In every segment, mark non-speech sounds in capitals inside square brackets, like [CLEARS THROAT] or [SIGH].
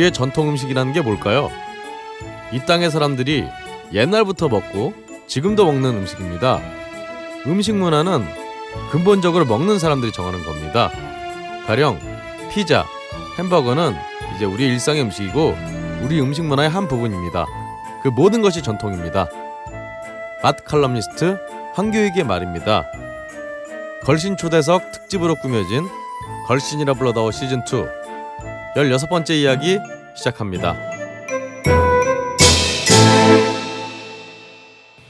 우리의 전통 음식이라는 게 뭘까요? 이 땅의 사람들이 옛날부터 먹고 지금도 먹는 음식입니다. 음식 문화는 근본적으로 먹는 사람들이 정하는 겁니다. 가령 피자, 햄버거는 이제 우리 일상의 음식이고 우리 음식 문화의 한 부분입니다. 그 모든 것이 전통입니다. 맛 칼럼니스트 황교익의 말입니다. 걸신 초대석 특집으로 꾸며진 걸신이라 불러다오 시즌 2 16번째 이야기 시작합니다.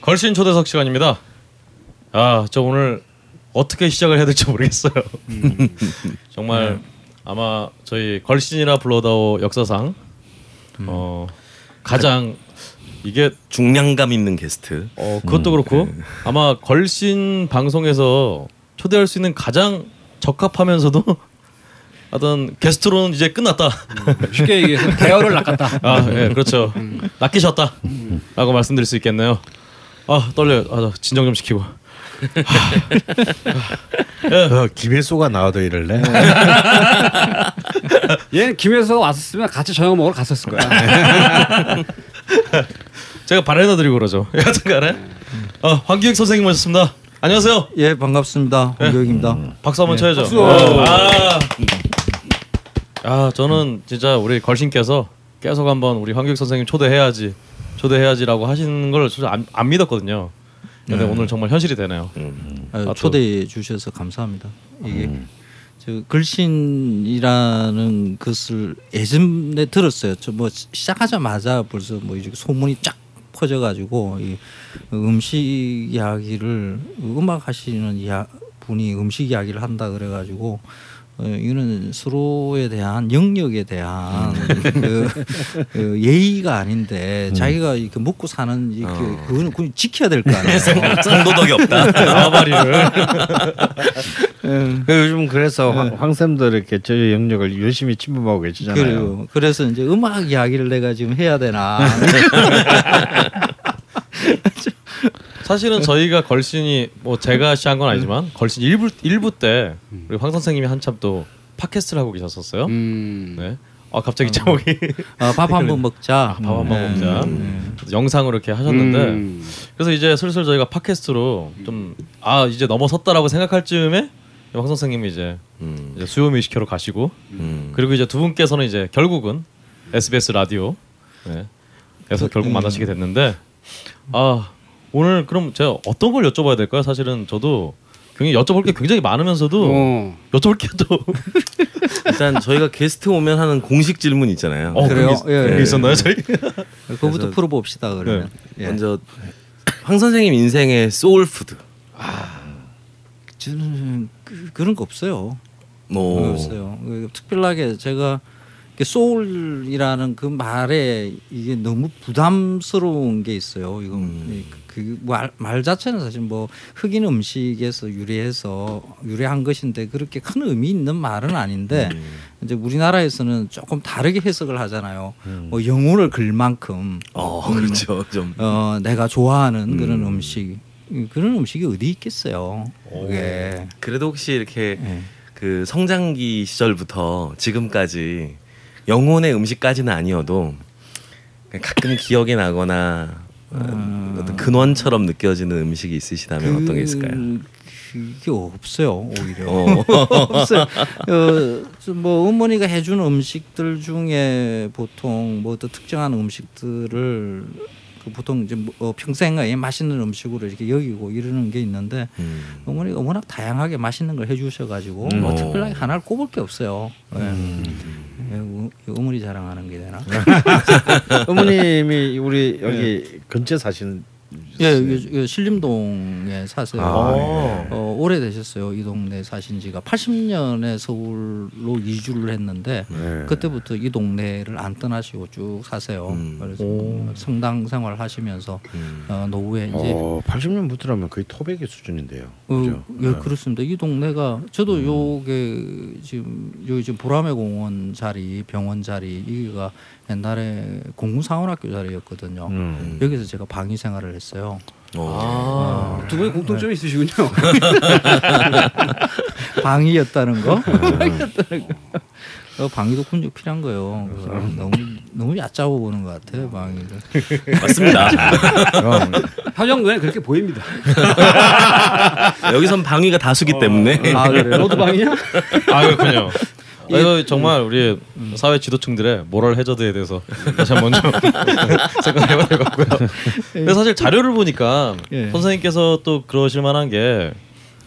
걸신 초대석 시간입니다. 아, 저 오늘 어떻게 시작을 해야 될지 모르겠어요. [LAUGHS] 정말 아마 저희 걸신이라 불러다오 역사상 어 가장 이게 중량감 있는 게스트. 어 그것도 그렇고 아마 걸신 방송에서 초대할 수 있는 가장 적합하면서도 어떤 게스트로는 이제 끝났다. 쉽게 얘기해서 대열을 낚았다. [LAUGHS] 아, 예, 그렇죠. 낚이셨다 라고 말씀드릴 수 있겠네요. 아 떨려. 아, 진정 좀 시키고. 어, 김혜수가 나와도 이럴래? [LAUGHS] 얘 김혜수가 왔었으면 같이 저녁 먹으러 갔었을 거야. [LAUGHS] 제가 바래놔드리고 그러죠. 여튼간에 어, 황기익 선생님 모셨습니다. 안녕하세요. 예 반갑습니다 홍교익입니다. 박수 한번 쳐야죠. 박수. 아, 아, 저는 진짜 우리 걸신께서 계속 한번 우리 황기익 선생님 초대해야지, 초대해야지라고 하시는 걸 진짜 안, 안 믿었거든요. 근데 오늘 정말 현실이 되네요. 아, 또- 초대해 주셔서 감사합니다. 이게 저 글신이라는 것을 예전에 들었어요. 저 뭐 시작하자마자 벌써 뭐 이렇게 소문이 쫙 퍼져가지고 이 음식 이야기를 음악 하시는 이야, 분이 음식 이야기를 한다 그래가지고 어, 이거는 서로에 대한 영역에 대한 그, 그 예의가 아닌데 자기가 이렇게 먹고 사는 이렇게 그거는 그건 지켜야 될 거 아니에요. [LAUGHS] 상도덕이 없다. 나발이를 그 요즘 그래서 황, 황쌤도 이렇게 저희 영역을 열심히 침범하고 계시잖아요. 그래요. 그래서 이제 음악 이야기를 내가 지금 해야 되나. [LAUGHS] 사실은 저희가 걸신이 뭐 제가 시작한 건 아니지만 걸신 일부 일부 때 우리 황 선생님이 한참 또 팟캐스트를 하고 계셨었어요. 음. 네. 아 갑자기 제목이 어, 밥 [LAUGHS] 한 번 먹자. 밥한번 네. 먹자. 그래서 영상으로 이렇게 하셨는데 음. 그래서 이제 슬슬 저희가 팟캐스트로 좀 아 이제 넘어섰다라고 생각할 즈음에 황 선생님이 이제, 음. 이제 수요 뮤지컬로 가시고 음. 그리고 이제 두 분께서는 이제 결국은 SBS 라디오 네. 에서 결국 만나시게 됐는데 아 오늘 그럼 제가 어떤 걸 여쭤봐야 될까요? 사실은 저도 굉장히 여쭤볼 게 굉장히 많으면서도 어. 여쭤볼 게 또 [LAUGHS] 일단 저희가 게스트 오면 하는 공식 질문 있잖아요. 어, 그래요? 그게, 예, 그게 예. 있었나요 저희? 그거부터 풀어봅시다 그러면. 예. 먼저 황 선생님 인생의 soul food. 저는 그, 그런 거 없어요. 뭐 그런 거 없어요. 그 특별하게 제가 소울이라는 그 말에 이게 너무 부담스러운 게 있어요. 이거 음. 그말 말 자체는 사실 뭐 흑인 음식에서 유래해서 유래한 것인데 그렇게 큰 의미 있는 말은 아닌데 음. 이제 우리나라에서는 조금 다르게 해석을 하잖아요. 뭐 영혼을 걸 만큼 어 그렇죠 좀. 어, 내가 좋아하는 그런 음. 음식 그런 음식이 어디 있겠어요. 그게 그래도 혹시 이렇게 예. 그 성장기 시절부터 지금까지 영혼의 음식까지는 아니어도 가끔 기억이 나거나 어, 어떤 근원처럼 느껴지는 음식이 있으시다면 어떤 게 있을까요? 그게 없어요 오히려 어. [LAUGHS] 없어요. 어, 좀뭐 어머니가 해주는 음식들 중에 보통 뭐 어떤 특정한 음식들을 그 보통 이제 뭐, 어, 평생에 맛있는 음식으로 이렇게 여기고 이러는 게 있는데 음. 어머니가 워낙 다양하게 맛있는 걸 해주셔가지고 음. 뭐 어. 특별하게 하나를 꼽을 게 없어요. 예. 예, 어- 어머니 자랑하는 게 되나? [LAUGHS] 어머님이 우리 여기 근처에 사시는 예, 요- 요 신림동에 사세요. 아, 어, 오래 되셨어요. 이 동네 사신 지가 80년에 서울로 이주를 했는데 네. 그때부터 이 동네를 안 떠나시고 쭉 사세요. 음. 그래서 뭐 성당 생활 하시면서 음. 어, 노후에 이제 어, 80년부터라면 거의 토백의 수준인데요. 어, 그죠? 예, 네. 그렇습니다. 이 동네가 저도 요게 지금 여기 지금 보라매 공원 자리, 병원 자리 이가 옛날에 공군사관학교 자리였거든요. 음. 여기서 제가 방위 생활을 했어요. 어. 아, 두 분이 공통점이 있으시군요. [LAUGHS] 방위였다는 거. 방위였다는 거. 어, 방위도 군juk 필요한 거예요. 그래서 너무 너무 얕잡아 보는 것 같아요 방위를. 맞습니다. [LAUGHS] 표정 눈에 그렇게 보입니다. [LAUGHS] 여기선 방위가 다수기 때문에 아 그래요? 너도 방이야? 아 그렇군요. 이거 정말 우리 사회 지도층들의 모럴 해저드에 대해서 다시 한번 좀 [LAUGHS] 생각해봐야 될 것 같고요. 근데 사실 자료를 보니까 예. 선생님께서 또 그러실 만한 게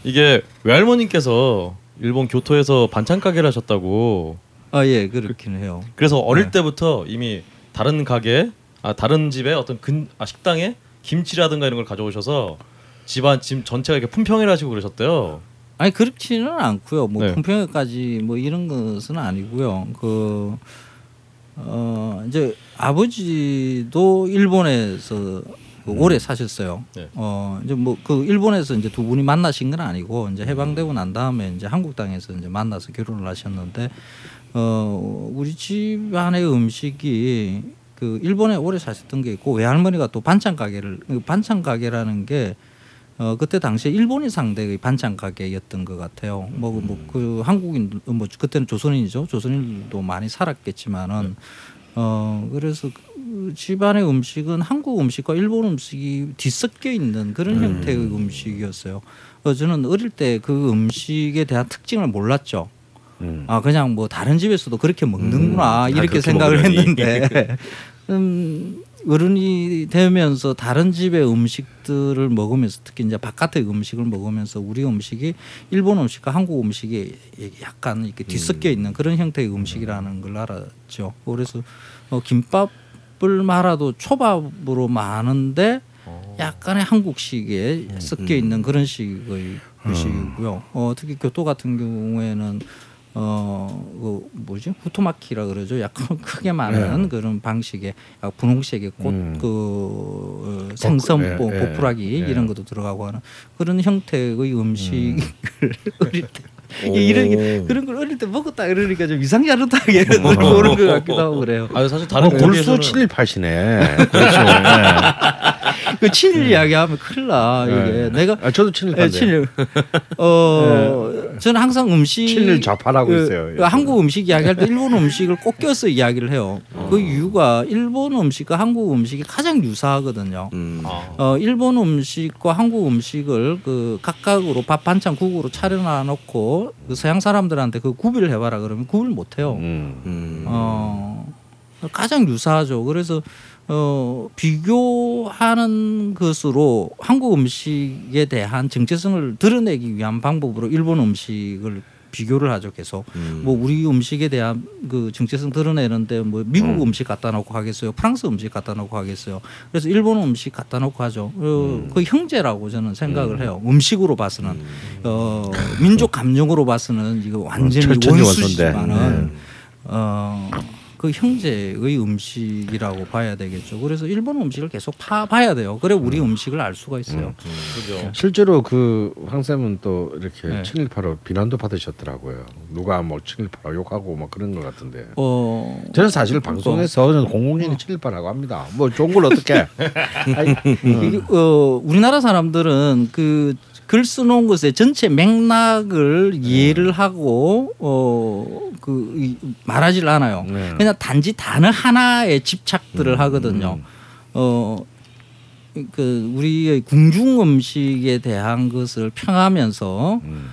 이게 외할머님께서 일본 교토에서 반찬 가게를 하셨다고 아 예 그렇긴 해요. 그래서 어릴 네. 때부터 이미 다른 가게 아 다른 집에 어떤 근 아, 식당에 김치라든가 이런 걸 가져오셔서 집안 집 전체가 이렇게 품평을 하시고 그러셨대요. 아니 그렇지는 않고요. 뭐 네. 품평회까지 뭐 이런 것은 아니고요. 그 어, 이제 아버지도 일본에서 그 오래 사셨어요. 네. 어 이제 뭐 그 일본에서 이제 두 분이 만나신 건 아니고 이제 해방되고 난 다음에 이제 한국 땅에서 이제 만나서 결혼을 하셨는데 어 우리 집안의 음식이 그 일본에 오래 사셨던 게 있고 외할머니가 또 반찬 가게를 그 반찬 가게라는 게 어 그때 당시에 일본인 상대의 반찬 가게였던 것 같아요. 뭐 뭐그 한국인 뭐 그때는 조선인이죠. 조선인도 많이 살았겠지만은 어 그래서 그 집안의 음식은 한국 음식과 일본 음식이 뒤섞여 있는 그런 형태의 음식이었어요. 어, 저는 어릴 때 그 음식에 대한 특징을 몰랐죠. 음. 아 그냥 뭐 다른 집에서도 그렇게 먹는구나 음, 아, 이렇게 그렇게 생각을 먹으려니. 했는데 [LAUGHS] 음, 어른이 되면서 다른 집의 음식들을 먹으면서 특히 이제 바깥의 음식을 먹으면서 우리 음식이 일본 음식과 한국 음식이 약간 이렇게 뒤섞여 있는 그런 형태의 음식이라는 걸 알았죠. 그래서 어, 김밥을 말아도 초밥으로 마는데 약간의 한국식에 섞여 있는 그런 식의 음식이고요. 어, 특히 교토 같은 경우에는 어, 그 뭐지? 후토마키라 그러죠. 약간 [LAUGHS] 크게 많은 그런 방식의 약 분홍색의 꽃, 음. 그 어, 생선보, 예, 예, 보풀하기 예. 이런 것도 들어가고 하는 그런 형태의 음식을 [LAUGHS] 어릴 때 오. 이런 그런 걸 어릴 때 먹었다 그러니까 좀 이상야릇하게 보는 것 같기도 하고 그래요. 아 사실 어, 다른 골수 고기에서는- 718이네. 그렇죠. [LAUGHS] 네. 그 친일 이야기하면 큰일 나 이게 네. 내가 아, 저도 예, 친일파인데. 친일. 어, 저는 항상 음식 친일 좌파라고 그, 있어요. 그 한국 음식 이야기할 때 일본 음식을 꼭 껴서 이야기를 해요. 어. 그 이유가 일본 음식과 한국 음식이 가장 유사하거든요. 음. 아, 어, 일본 음식과 한국 음식을 그 각각으로 밥 반찬 국으로 차려놔 놓고 그 서양 사람들한테 그 구비를 해봐라 그러면 구비를 못 해요. 음. 음. 어, 가장 유사하죠. 그래서 어, 비교하는 것으로 한국 음식에 대한 정체성을 드러내기 위한 방법으로 일본 음식을 비교를 하죠 계속. 음. 뭐 우리 음식에 대한 그 정체성 드러내는데 뭐 미국 음. 음. 식 갖다 놓고 하겠어요? 프랑스 음식 갖다 놓고 하겠어요? 그래서 일본 음식 갖다 놓고 하죠. 어, 그 형제라고 저는 생각을 해요. 음식으로 봐서는. 어, 민족 감정으로 봐서는 이거 완전히 원수지만은 원수인데. 어, 그 형제의 음식이라고 봐야 되겠죠. 그래서 일본 음식을 계속 파봐야 돼요. 그래 우리 음 식을 알 수가 있어요. 그죠. 실제로 그 황쌤은 또 이렇게 네. 친일파로 비난도 받으셨더라고요. 누가 뭐 친일파로 욕하고 뭐 그런 것 같은데. 어, 저는 사실 방송에서 저는 공공연히 친일파라고 합니다. 뭐 좋은 걸 어떻게? [LAUGHS] 어, 우리나라 사람들은 그 글 써놓은 것에 전체 맥락을 이해를 하고 어그 이- 말하질 않아요. 네. 그냥 단지 단어 하나에 집착들을 하거든요. 어. 그 우리의 궁중 음식에 대한 것을 평하면서 음.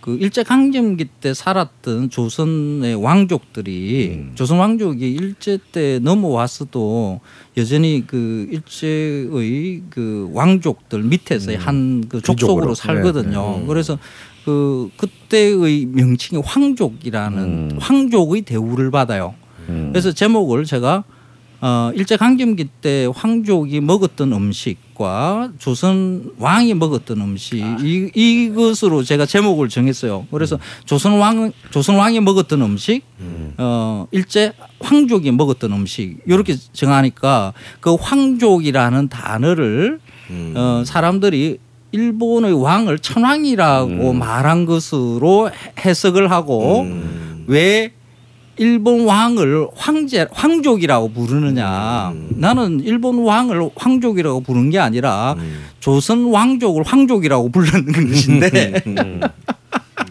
그 일제 강점기 때 살았던 조선의 왕족들이 음. 조선 왕족이 일제 때 넘어왔어도 여전히 그 일제의 그 왕족들 밑에서의 한그 족속으로 음. 귀족으로. 살거든요. 네, 네. 그래서 그 그때의 명칭이 황족이라는 음. 황족의 대우를 받아요. 음. 그래서 제목을 제가 어, 일제 강점기 때 황족이 먹었던 음식 과 조선 왕이 먹었던 음식. 이, 이것으로 제가 제목을 정했어요. 그래서 조선 왕 조선 왕이 먹었던 음식, 어, 일제 황족이 먹었던 음식. 이렇게 정하니까 그 황족이라는 단어를 음. 어, 사람들이 일본의 왕을 천왕이라고 말한 것으로 해- 해석을 하고 음. 왜 일본 왕을 황제 황족이라고 부르느냐? 나는 일본 왕을 황족이라고 부른 게 아니라 음. 조선 왕족을 황족이라고 부르는 [LAUGHS] 것인데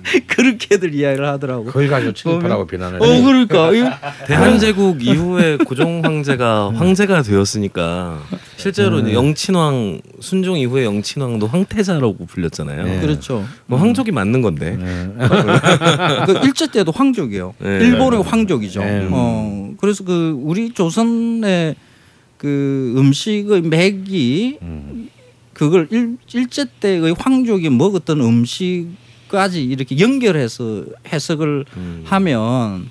[LAUGHS] 그렇게들 이야기를 하더라고. 거기 가서 친구라고 비난을 어 해. 그러니까 [LAUGHS] 대한제국 이후에 고종 황제가 황제가 되었으니까 실제로 이제 영친왕 순종 이후에 영친왕도 황태자라고 불렸잖아요. 네. 그렇죠. 뭐 황족이 맞는 건데. [LAUGHS] 그 일제 때도 황족이에요. 네. 일본의 황족이죠. 네. 어 그래서 그 우리 조선의 그 음식의 맥이 음. 그걸 일, 일제 때의 황족이 먹었던 음식 까지 이렇게 연결해서 해석을 음. 하면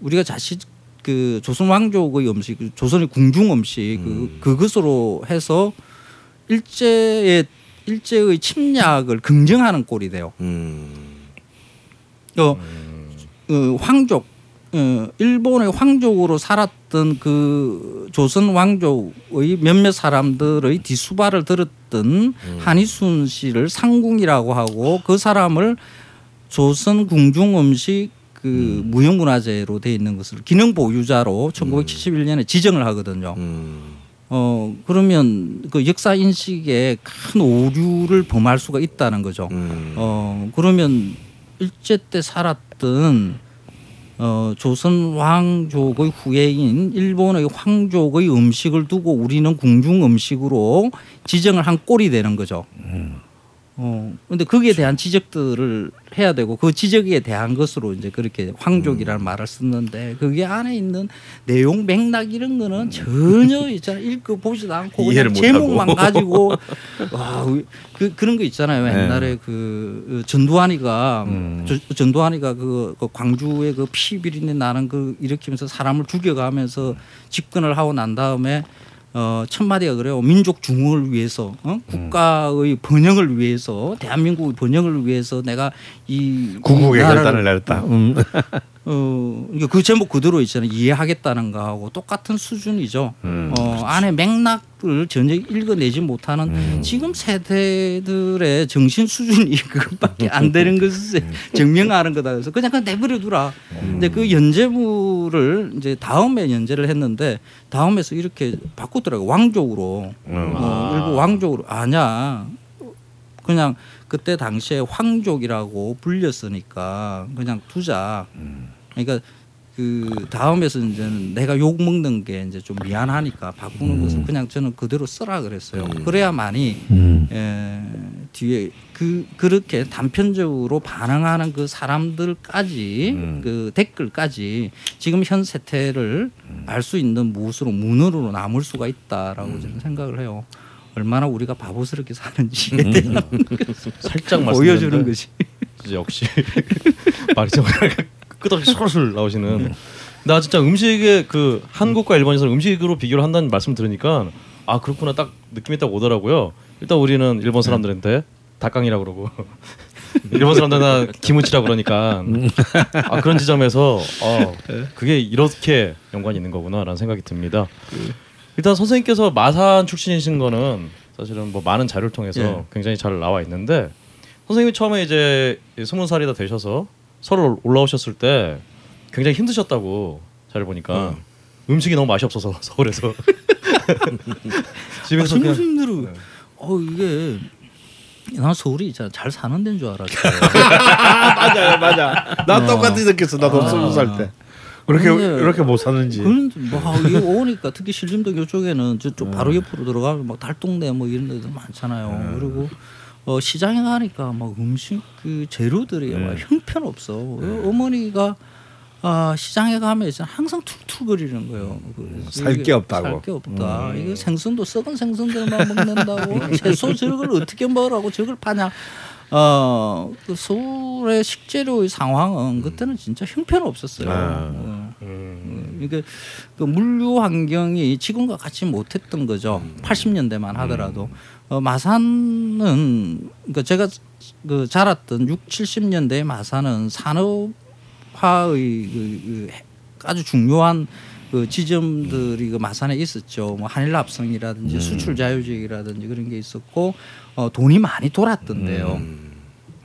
우리가 자칫 그 조선 왕족의 음식, 그 조선의 궁중 음식 음. 그 그것으로 해서 일제의 일제의 침략을 긍정하는 꼴이 돼요. 음. 어, 어, 황족, 어, 일본의 황족으로 살았던 그 조선 왕족의 몇몇 사람들의 뒷수발을 들었던 한이순 씨를 상궁이라고 하고 그 사람을 조선 궁중 음식 그 무형문화재로 돼 있는 것을 기능 보유자로 1971년에 지정을 하거든요. 음. 어 그러면 그 역사 인식에 큰 오류를 범할 수가 있다는 거죠. 음. 어 그러면 일제 때 살았던 어 조선 왕족의 후예인 일본의 황족의 음식을 두고 우리는 궁중 음식으로 지정을 한 꼴이 되는 거죠. 어. 근데 거기에 대한 지적들을 해야 되고 그 지적에 대한 것으로 이제 그렇게 황족이라는 말을 썼는데 그게 안에 있는 내용 맥락 이런 거는 전혀 있잖아. 읽고 보지도 않고 그냥. 제목만 가지고. [LAUGHS] 와 그 그런 거 있잖아요. 옛날에 그 전두환이가 저- 전두환이가 그, 그 광주에 그 피비린내 나는 그 일으키면서 사람을 죽여가면서 집권을 하고 난 다음에 어, 첫 마디가 그래요. 민족 중흥을 위해서, 어? 국가의 번영을 위해서, 대한민국의 번영을 위해서 내가 이 구국의 나라를- 결단을 내렸다. 음. [LAUGHS] 어, 그 제목 그대로 있잖아요. 이해하겠다는 거하고 똑같은 수준이죠. 음, 어, 안에 맥락을 전혀 읽어내지 못하는 음. 지금 세대들의 정신 수준이 [LAUGHS] 그것밖에 안 되는 것을 증명하는 거다. 그래서 그냥 그냥 내버려 두라. 근데 그 연재물을 이제 다음에 연재를 했는데 다음에서 이렇게 바꾸더라고 요 왕족으로. 음. 어, 일부 왕족으로 아냐. 그냥 그때 당시에 황족이라고 불렸으니까 그냥 두자. 그러니까 그 다음에서 이제는 내가 욕 먹는 게 이제 좀 미안하니까 바꾸는 것을 그냥 저는 그대로 쓰라 그랬어요. 그래야만이 음. 에, 뒤에 그 그렇게 단편적으로 반응하는 그 사람들까지 음. 그 댓글까지 지금 현 세태를 알 수 있는 무엇으로 문으로 남을 수가 있다라고 저는 생각을 해요. 얼마나 우리가 바보스럽게 사는지에 대한 [LAUGHS] 살짝 보여주는 것이. 역시 [LAUGHS] 말이 정말 끝없이 솔솔 나오시는. 나 진짜 음식의 그 한국과 일본에서 음식으로 비교를 한다는 말씀 들으니까 아 그렇구나 딱 느낌이 딱 오더라고요. 일단 우리는 일본 사람들한테 닭강이라고 그러고 [LAUGHS] 일본 사람들은 김우치라고 그러니까 아 그런 지점에서 어 그게 이렇게 연관이 있는 거구나라는 생각이 듭니다. 일단 선생님께서 마산 출신이신 거는 사실은 뭐 많은 자료를 통해서 예. 굉장히 잘 나와 있는데 선생님이 처음에 이제 스무 살이 다 되셔서 서울 올라오셨을 때 굉장히 힘드셨다고 자료 보니까 음 식이 너무 맛이 없어서 [LAUGHS] 서울에서 [LAUGHS] 집에서 정말 그냥 힘들어. 어 이게 난 서울이 잘 사는 데인 줄 알았어요. [LAUGHS] 맞아요, 맞아. 나 똑같이 느꼈어. 나도 스무 살 때. 그렇게 이렇게 못 사는지. 그런 뭐 이게 오니까 특히 신림동 이쪽에는 저쪽 바로 옆으로 들어가면 막 달동네 뭐 이런 데들 많잖아요. 그리고 어 시장에 가니까 막 음식 그 재료들이 막 형편없어. 어머니가 아 시장에 가면 이제 항상 툭툭거리는 거예요. 그 살게 없다고. 살 게 없다. 이거 생선도 썩은 생선들만 먹는다고 [LAUGHS] 채소 저걸 어떻게 먹으라고 저걸 파냐. 어, 그 서울의 식재료의 상황은 그때는 진짜 형편없었어요. 아. 어. 음, 이게 그 물류 환경이 지금과 같이 못했던 거죠. 80년대만 하더라도 어, 마산은 그러니까 제가 그 자랐던 6, 70년대 마산은 산업화의 그, 그 아주 중요한 그 지점들이 그 마산에 있었죠. 뭐 한일 합성이라든지 수출 자유지역이라든지 그런 게 있었고 어, 돈이 많이 돌았던데요.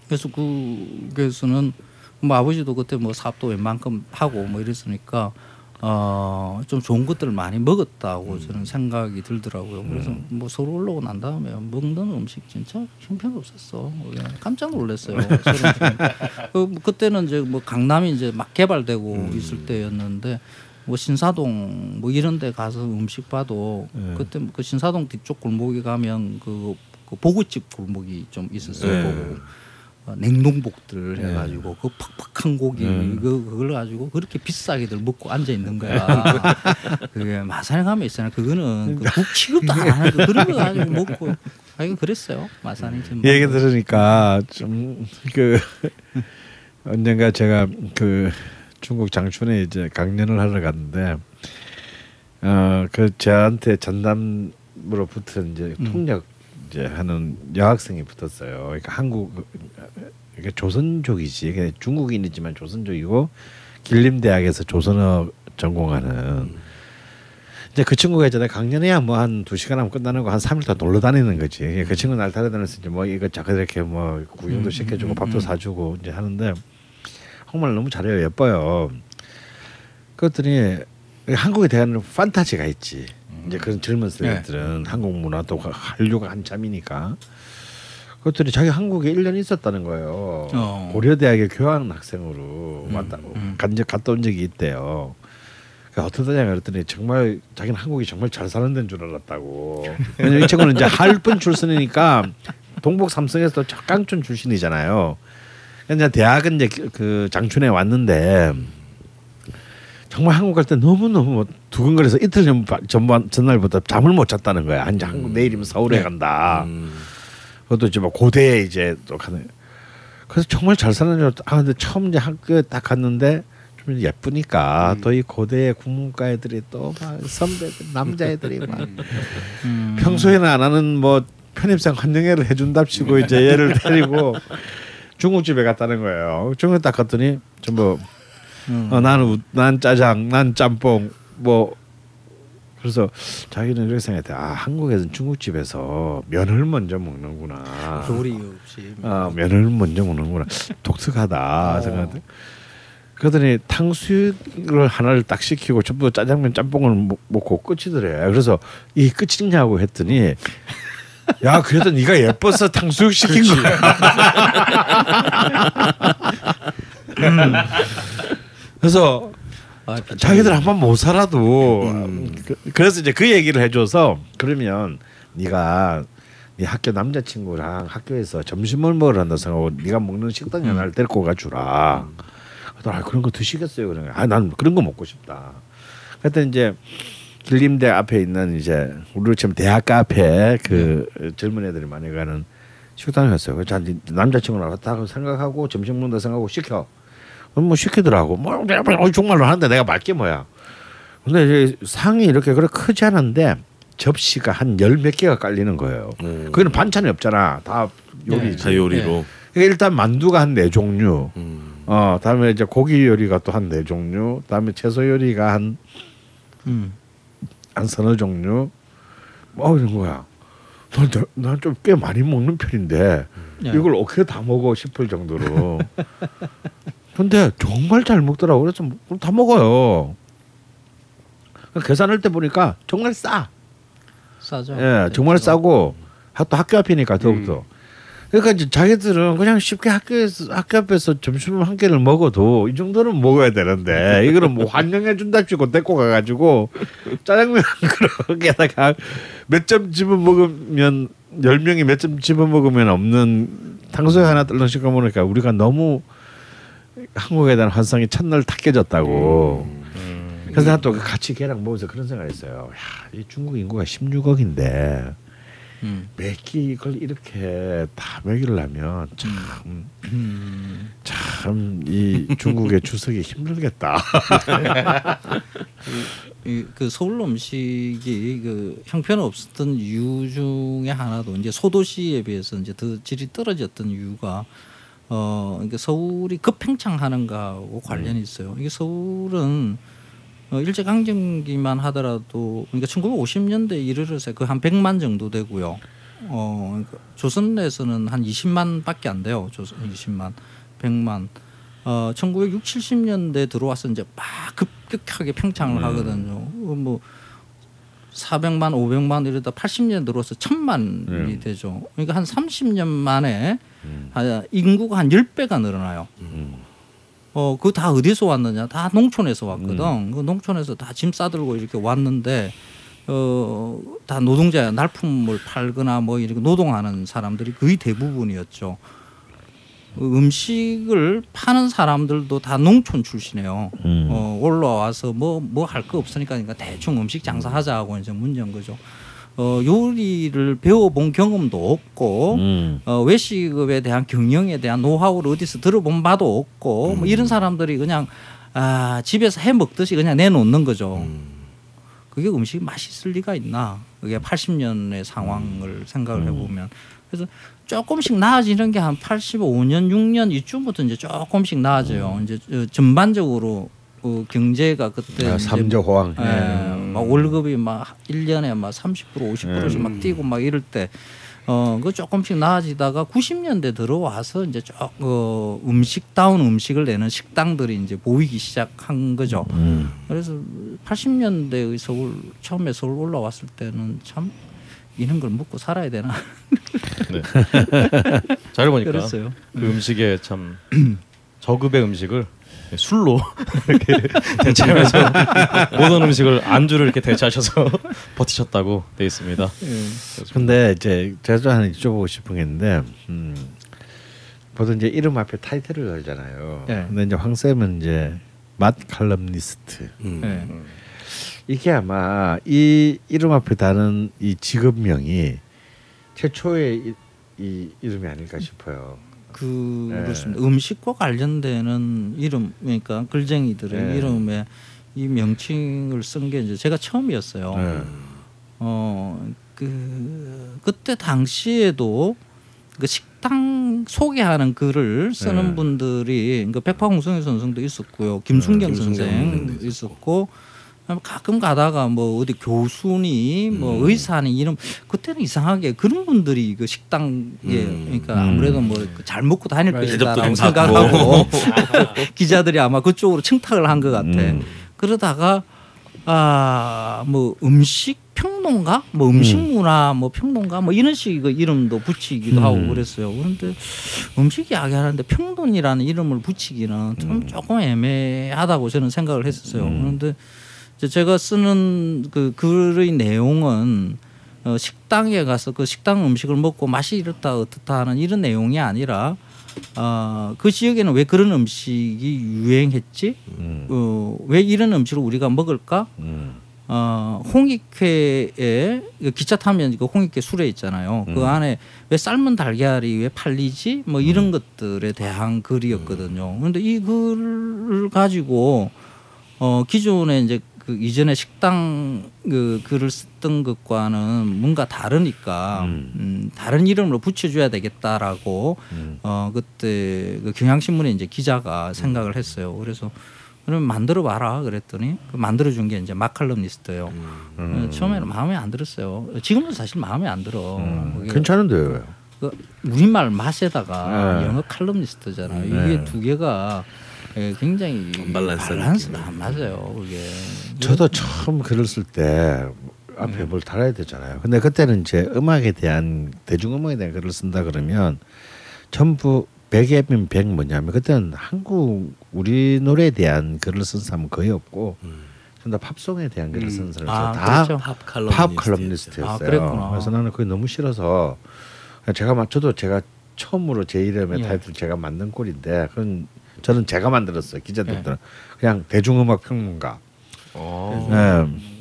그래서 그게서는 뭐 아버지도 그때 뭐 사업도 웬만큼 하고 뭐 이랬으니까 어, 좀 좋은 것들을 많이 먹었다고 저는 생각이 들더라고요. 그래서 뭐 서울 올라오고 난 다음에 먹는 음식 진짜 형편없었어. 그냥 깜짝 놀랐어요. 음식. 그, 그때는 이제 뭐 강남이 이제 막 개발되고 있을 때였는데 뭐 신사동 뭐 이런 데 가서 음식 봐도 그때 그 신사동 뒤쪽 골목에 가면 그, 그 보고집 골목이 좀 있었어요. 네. 보고. 어, 냉동복들 해가지고 그 퍽퍽한 고기 그 그걸 가지고 그렇게 비싸게들 먹고 앉아 있는 거야. [LAUGHS] 그게 마산에 가면 있잖아. 그거는 그 국 취급도 안 하는 거 그런 거 가지고 먹고. 하여간 그랬어요. 마산에 지금 이 얘기 들으니까 좀 그 [LAUGHS] 언젠가 제가 그 중국 장춘에 이제 강연을 하러 갔는데 어그 저한테 전담으로 붙은 이제 통역 이제 하는 여학생이 붙었어요. 그러니까 한국 이게 조선족이지. 이게 중국인이지만 조선족이고 길림대학에서 조선어 전공하는 이제 그 친구가 있잖아요. 강연해야 뭐 한 두 시간 하면 끝나는 거 한 삼일 동안 놀러 다니는 거지. 그 친구 날 따라다니면서 이제 뭐 이것저것 이렇게 뭐 구경도 시켜주고 밥도 사주고 이제 하는데 정말 너무 잘해요. 예뻐요. 그랬더니 한국에 대한 판타지가 있지. 이제 그런 젊은 세대들은 한국 문화 또 한류가 한참이니까. 그랬더니 자기 한국에 1년 있었다는 거예요. 어. 고려대학에 교환 학생으로 왔다 간적 갔다 온 적이 있대요. 그 어떠냐 그랬더니 정말 자기는 한국이 정말 잘 사는 데인 줄 알았다고. 왜냐면 이 친구는 이제 할분 출신이니까 동북 삼성에서 또 깡촌 출신이잖아요. 그러니까 대학은 이제 그 장춘에 왔는데 정말 한국 갈 때 너무 너무 두근거려서 이틀 전 전반 전날부터 잠을 못 잤다는 거야. 아, 이제 한국 내일이면 서울에 간다. 음. 그것도 이제 뭐 고대에 이제 또 가는. 그래서 정말 잘 사는 줄. 아 근데 처음 이제 학교에 딱 갔는데 좀 예쁘니까 또이 고대 국문과 애들이 또 막 선배들 남자애들이 막 [LAUGHS] 평소에는 안 하는 뭐 편입생 환영회를 해준답시고 이제 얘를 데리고 [LAUGHS] 중국집에 갔다는 거예요. 중국에 딱 갔더니 전부 어, 나는 우- 난 짜장, 난 짬뽕 뭐 그래서 자기는 이렇게 생각했대. 아 한국에서는 중국집에서 면을 먼저 먹는구나. 조리 없이 아 면을 먼저 먹는구나. 독특하다 생각했대. 그러더니 탕수육을 하나를 딱 시키고 전부 짜장면 짬뽕을 먹- 먹고 끝이더래. 그래서 이 끝이냐고 했더니 야 그래도 네가 예뻐서 탕수육 시킨 거야. [LAUGHS] 그래서 아, 자기들 한 번 못 살아도 그, 래서 이제 그 얘기를 해줘서 그러면 네가 네 학교 남자친구랑 학교에서 점심을 먹으러 한다 생각하고 네가 먹는 식당에 하나를 데리고 가주라. 아, 그런 거 드시겠어요? 그러면 아난 그런 거 먹고 싶다. 그랬더니 이제 길림대 앞에 있는 이제 우리처럼 대학가 앞에 그 젊은 애들이 많이 가는 식당에 갔어요. 그래서 자, 네 남자친구랑 왔다 생각하고 점심 먹는다 생각하고 시켜. 그럼 뭐 시키더라고. 뭐 어, 정말로 하는데 내가 말게 뭐야. 근데 이제 상이 이렇게 그렇게 크지 않은데 접시가 한 열 몇 개가 깔리는 거예요. 음. 거기는 반찬이 없잖아. 다 요리지. 다 요리로. 그러니까 일단 만두가 한 네 종류. 음. 어, 다음에 이제 고기 요리가 또 한 네 종류. 다음에 채소 요리가 한 음. 한 서너 종류. 뭐 이런 거야. 난좀 꽤 많이 먹는 편인데 예. 이걸 어떻게 다 먹어 싶을 정도로. [LAUGHS] 근데 정말 잘 먹더라고. 그래서 뭐다 먹어요. 계산할 때 보니까 정말 싸. 싸죠. 예, 네, 정말 그렇죠. 싸고 하- 또 학교 앞이니까 더욱더. 그러니까 이제 자기들은 그냥 쉽게 학교에서 학교 앞에서 점심 한 끼를 먹어도 이 정도는 먹어야 되는데 이거는 뭐 환영해 준답시고 데리고 가가지고 짜장면 [LAUGHS] 그렇게다가 몇 점 집어 먹으면 열 명이 몇 점 집어 먹으면 없는 탕수육 하나 떨렁 씻어 먹으니까 우리가 너무 한국에 대한 환상이 첫날 다 깨졌다고. 그래서 난 또 같이 걔랑 먹으면서 그런 생각했어요. 야, 이 중국 인구가 16억인데 음. 매끼 이걸 이렇게 다 먹이려면 참 음. 참이 중국의 [LAUGHS] 주석이 힘들겠다. 이, 그 서울 음식이 그 형편 없었던 이유 중에 하나도 이제 소도시에 비해서 이제 더 질이 떨어졌던 이유가 어 그러니까 서울이 급팽창하는 거하고 관련이 있어요. 이게 서울은 어, 일제 강점기만 하더라도 그러니까 1950년대 이르러서 그 한 100만 정도 되고요. 어 그러니까 조선 내에서는 한 20만밖에 안 돼요. 조선 20만, 100만. 어 1960, 70년대 들어와서 이제 막급 급격하게 평창을 음. 하거든요. 어, 뭐 400만, 500만 이러다 80년 들어서 1000만이 음. 되죠. 그러니까 한 30년 만에 아, 인구가 한 10배가 늘어나요. 어, 그거 다 어디서 왔느냐? 다 농촌에서 왔거든. 그 농촌에서 다 짐 싸들고 이렇게 왔는데 어, 다 노동자야. 날품을 팔거나 뭐 이렇게 노동하는 사람들이 거의 대부분이었죠. 그 음식을 파는 사람들도 다 농촌 출신이에요. 음. 어, 올라와서 뭐 뭐 할 거 없으니까 그러니까 대충 음식 장사하자 하고 이제 문제인 거죠. 어, 요리를 배워본 경험도 없고 음. 어, 외식업에 대한 경영에 대한 노하우를 어디서 들어본 바도 없고 뭐 이런 사람들이 그냥 아, 집에서 해 먹듯이 그냥 내놓는 거죠. 그게 음식이 맛있을 리가 있나? 그게 80년의 상황을 생각을 해보면 그래서 조금씩 나아지는 게 한 85년, 6년 이쯤부터 이제 조금씩 나아져요. 이제 어, 전반적으로 어, 경제가 그때 아, 이제 삼조 호황. 예, 막 월급이 막 1년에 막 30% 50%씩 막 뛰고 막 이럴 때 어, 그 조금씩 나아지다가 90년대 들어와서 이제 쭉 어, 음식다운 음식을 내는 식당들이 이제 보이기 시작한 거죠. 음. 그래서 80년대의 서울 처음에 서울 올라왔을 때는 참 이런 걸 먹고 살아야 되나 [LAUGHS] 잘 보니까 그랬어요. 그 음식에 참 [CLEARS THROAT] 저급의 음식을 술로 [LAUGHS] 이렇게 대체하면서 [LAUGHS] 모든 음식을 안주를 이렇게 대체하셔서 [LAUGHS] 버티셨다고 돼 있습니다. 근데 이제 제가 또 하나 여쭤보고 싶은 게 있는데 음, 보통 이제 이름 앞에 타이틀을 걸잖아요. 네. 근데 이제 황 쌤은 이제 맛 칼럼니스트. 음. 네. 이게 아마 이 이름 앞에 다는 이 직업명이 최초의 이, 이 이름이 아닐까 싶어요. 그 네. 그렇습니다. 음식과 관련되는 이름 그러니까 글쟁이들의 네. 이름에 이 명칭을 쓴 게 이제 제가 처음이었어요. 네. 어그 그때 당시에도 그 식당 소개하는 글을 쓰는 네. 분들이 그 백파홍성의 선생도 있었고요, 김순경 김순경 선생 선생도 있었고 가끔 가다가 뭐 어디 교수니 뭐 음. 의사니 이런 그때는 이상하게 그런 분들이 그 식당에 음. 그러니까 음. 아무래도 뭐 잘 먹고 다닐 대접도 것이다라고 좀 생각하고 [LAUGHS] 기자들이 아마 그쪽으로 청탁을 한 것 같아. 음. 그러다가 아 뭐 음식 평론가 뭐 음식 문화 뭐 평론가 뭐 이런 식의 이름도 붙이기도 하고 음. 그랬어요. 그런데 음식 이야기 하는데 평론이라는 이름을 붙이기는 좀 조금 애매하다고 저는 생각을 했었어요. 음. 그런데 이 제 제가 쓰는 그 글의 내용은 어, 식당에 가서 그 식당 음식을 먹고 맛이 이렇다 어떻다 하는 이런 내용이 아니라 어, 그 지역에는 왜 그런 음식이 유행했지? 음. 어, 왜 이런 음식을 우리가 먹을까? 음. 어, 홍익회에 그 기차 타면 그 홍익회 수레 있잖아요. 그 음. 안에 왜 삶은 달걀이 왜 팔리지? 뭐 이런 것들에 대한 글이었거든요. 그런데 이 글을 가지고 어, 기존에 이제 그 이전에 식당 그 글을 썼던 것과는 뭔가 다르니까 음. 음, 다른 이름으로 붙여줘야 되겠다라고 음. 어 그때 그 경향신문에 이제 기자가 생각을 했어요. 그래서 그럼 만들어 봐라 그랬더니 그 만들어 준 게 이제 마칼럼니스트예요. 음. 어, 처음에는 마음에 안 들었어요. 지금은 사실 마음에 안 들어. 음. 괜찮은데요. 그 우리말 맛에다가 네. 영어 칼럼니스트잖아요. 네. 이게 두 개가 예, 굉장히 언밸런스한 밸런스가 안 맞아요. 그게 저도 처음 글을 쓸때 앞에 뭘 달아야 되잖아요. 근데 그때는 이제 음악에 대한 대중음악에 대한 글을 쓴다 그러면 전부 백이면 백 뭐냐면 그때는 한국 우리 노래에 대한 글을 쓴 사람은 거의 없고 전부 다 팝송에 대한 글을 쓴 사람이 아, 다 그렇죠. 팝팝 칼럼니스트. 칼럼니스트였어요. 아. 그래서 나는 그게 너무 싫어서 제가 마- 저도 제가 처음으로 제 이름의 예. 타이틀 제가 만든 꼴인데 그건 저는 제가 만들었어요. 기자들들은 예. 그냥 대중음악 평론가. 어. 네.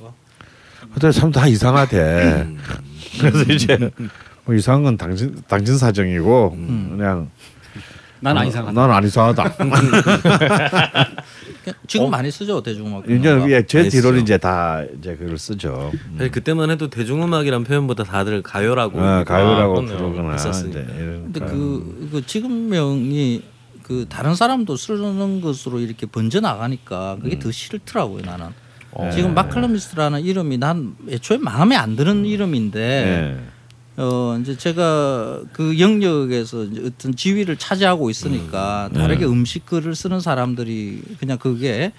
그때 참다 이상하대. 그래서 이제 뭐 이상한 건 당신 당신 사정이고 그냥 난 어, 안 이상하다. 난 안 [LAUGHS] 이상하다. 지금 많이 쓰죠 대중음악. 이제 평론가. 예, 제 뒤로는 쓰죠. 이제 다 이제 그걸 쓰죠. 사실 그때만 해도 대중음악이란 표현보다 다들 가요라고 어, 가요라고 아. 부르거나 했었으니까. 이제 이런 근데 거. 그, 그 지금 명이 그 다른 사람도 쓰는 것으로 이렇게 번져 나가니까 그게 더 싫더라고요 나는. 어. 지금 마클럼니스트라는 이름이 난 애초에 마음에 안 드는 이름인데 예. 어 이제 제가 그 영역에서 이제 어떤 지위를 차지하고 있으니까 다르게 음식 글을 쓰는 사람들이 그냥 그게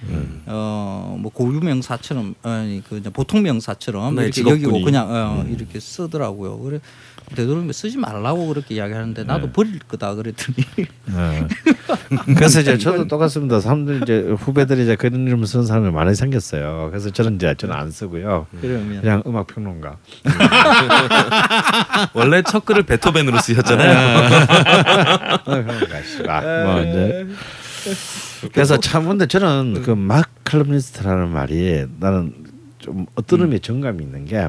어뭐 고유 명사처럼 아니 그 보통 명사처럼 네, 이렇게. 여기고 그냥 어, 이렇게 쓰더라고요. 그래 되도록이면 쓰지 말라고 그렇게 이야기하는데 나도 버릴 거다 그랬더니 네. [LAUGHS] 그래서 이제 저도 똑같습니다. 사람들 이제 후배들이 이제 그런 이름 쓰는 사람이 많이 생겼어요. 그래서 저는 이제 저는 안 쓰고요. 그러면 그냥 음악 평론가. [LAUGHS] 원래 첫 글을 베토벤으로 쓰셨잖아요. 평론가 씨발. 뭐 이제 그래서 참 근데 저는 그 막 칼럼니스트라는 말이 나는 좀 어떤 의미의 정감이 있는 게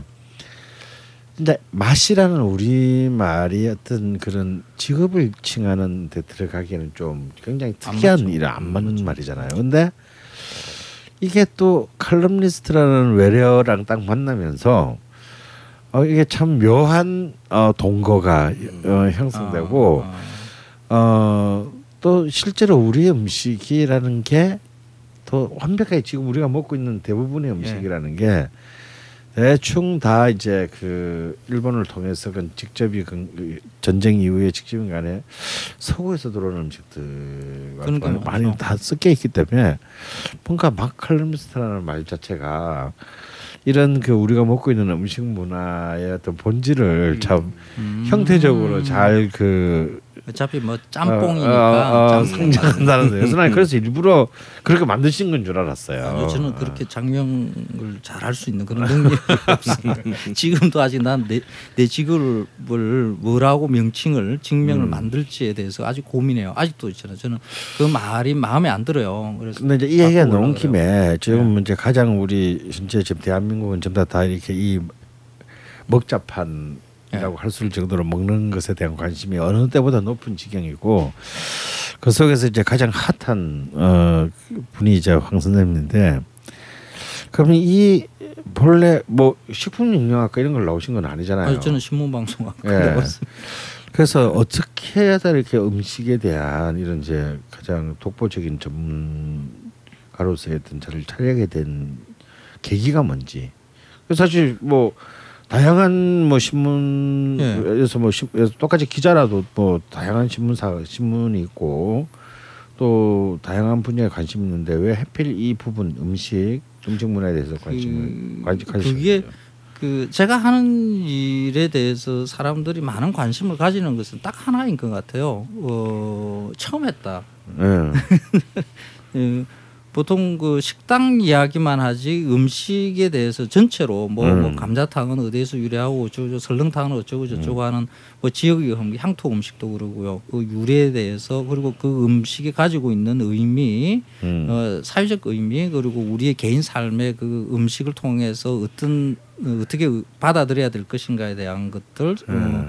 근데 맛이라는 우리 말이 어떤 그런 직업을 칭하는 데 들어가기에는 좀 굉장히 특이한 일안 맞는 말이잖아요. 근데 이게 또 칼럼니스트라는 외래어랑 딱 만나면서 어 이게 참 묘한 어 동거가 어, 형성되고 아, 어, 또 실제로 우리의 음식이라는 게 더 완벽하게 지금 우리가 먹고 있는 대부분의 음식이라는 게 대충 다 이제 그 일본을 통해서 그 직접이 그 전쟁 이후에 직접인 간에 서구에서 들어오는 음식들과 그러니까요. 많이 다 섞여 있기 때문에 뭔가 마칼럼스트라는 말 자체가 이런 그 우리가 먹고 있는 음식 문화의 어떤 본질을 참 음. 형태적으로 잘 그 어차피 뭐 짬뽕이니까 어, 어, 어. 상징한다는 데서 난 그래서 일부러 그렇게 만드신 건 줄 알았어요. 아니요, 저는 그렇게 장명을 잘 할 수 있는 그런 능력이 [LAUGHS] 없습니다. 지금도 아직 난내 내 직업을 뭐라고 명칭을 직명을 음. 만들지에 대해서 아직 고민해요. 아직도 있잖아요. 저는 그 말이 마음에 안 들어요. 그래서 근데 이제 이 얘기가 나온. 김에 지금 이제 가장 우리 현재 지금 대한민국은 전부 다 이렇게 이 먹자판 이라고 할 수 있을 정도로 먹는 것에 대한 관심이 어느 때보다 높은 지경이고 그 속에서 이제 가장 핫한 어 분이 이제 황 선생님인데 그러면 이 본래 뭐 식품 영양학과 이런 걸 나오신 건 아니잖아요. 아니, 저는 신문 방송학 예. 그래서 어떻게 해야 이렇게 음식에 대한 이런 이제 가장 독보적인 전문가로서의 어떤 저를 차리게 된 계기가 뭔지. 그래서 사실 뭐 다양한 뭐 신문에서 뭐 신- 똑같이 기자라도 뭐 다양한 신문사 신문이 있고 또 다양한 분야에 관심 있는데 왜 하필 이 부분 음식 음식 문화에 대해서 관심을 관심 가지시는 그게? 그 제가 하는 일에 대해서 사람들이 많은 관심을 가지는 것은 딱 하나인 것 같아요. 어, 처음 했다. 예. 예, [LAUGHS] 보통 그 식당 이야기만 하지 음식에 대해서 전체로 뭐, 뭐 음. 감자탕은 어디에서 유래하고 어쩌고 설렁탕은 어쩌고 저쩌고 하는 뭐 지역의 음- 향토 음식도 그러고요. 그 유래에 대해서 그리고 그 음식이 가지고 있는 의미, 음. 어, 사회적 의미 그리고 우리의 개인 삶의 그 음식을 통해서 어떤 어, 어떻게 받아들여야 될 것인가에 대한 것들 어, 음.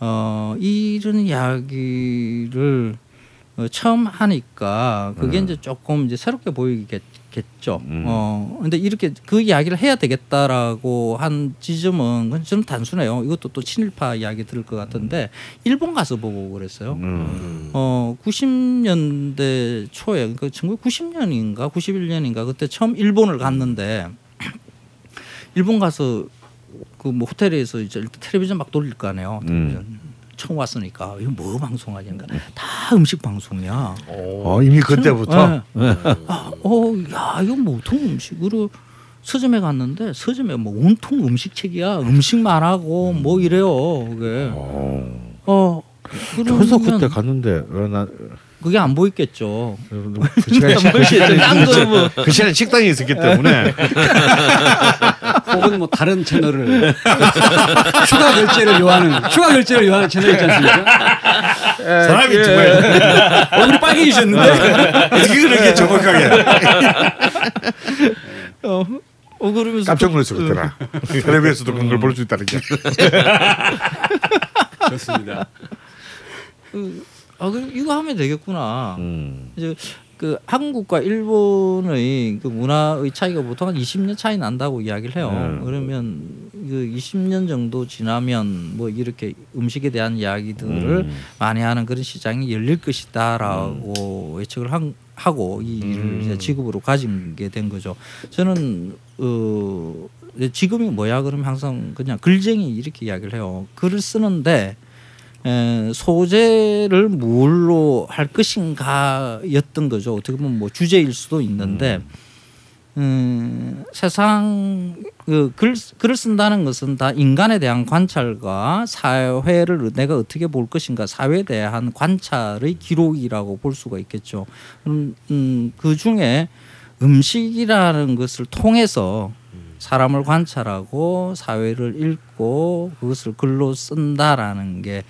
어, 이런 이야기를 어, 처음 하니까 그게 이제 조금 이제 새롭게 보이겠죠. 음. 어, 근데 이렇게 그 이야기를 해야 되겠다라고 한 지점은 좀 단순해요. 이것도 또 친일파 이야기 들을 것 같은데 일본 가서 보고 그랬어요. 음. 어 90년대 초에 그러니까 1990년인가 91년인가 그때 처음 일본을 갔는데 [CLEARS THROAT] 일본 가서 그 뭐 호텔에서 이제 텔레비전 막 돌릴 거 아니에요. 텔레비전. 처음 왔으니까 이거 뭐 방송하냐니까 다 음식 방송이야. 어 이미 그때부터 네. 아, 어, 야, 이거 뭐 온통 음식으로 서점에 갔는데 서점에 뭐 온통 음식책이야. 음식만 하고 뭐 이래요. 그게. 어. 어. 저도 그러면 그때 갔는데 어, 나 그게 안 보이겠죠. 그 시간에 그 시간에 그, 그 시간에 식당이 있었기 때문에. 혹은 뭐 다른 채널을. 추가 결제를 요하는 추가 결제를 요하는 채널 있지 않습니까? 사람이 정말. 얼굴이 빨개지셨는데? 어떻게 그렇게 정확하게. 어, 어 그러면서 깜짝 놀랐어 그때 나. 텔레비에서도 그런 걸 볼 수 있다는 게. 좋습니다. 그, 아, 그럼 이거 하면 되겠구나. 음. 이제 그 한국과 일본의 그 문화의 차이가 보통 한 20년 차이 난다고 이야기를 해요. 음. 그러면 그 20년 정도 지나면 뭐 이렇게 음식에 대한 이야기들을 음. 많이 하는 그런 시장이 열릴 것이다라고 예측을 한, 하고 이 일을 음. 이제 직업으로 가진 게 된 거죠. 저는 어 지금이 뭐야 그러면 항상 그냥 글쟁이 이렇게 이야기를 해요. 글을 쓰는데 에, 소재를 뭘로 할 것인가였던 거죠. 어떻게 보면 뭐 주제일 수도 있는데 음, 세상 그 글, 글을 쓴다는 것은 다 인간에 대한 관찰과 사회를 내가 어떻게 볼 것인가 사회에 대한 관찰의 기록이라고 볼 수가 있겠죠. 음, 음, 그 중에 음식이라는 것을 통해서 사람을 관찰하고 사회를 읽고 그것을 글로 쓴다라는 게 어,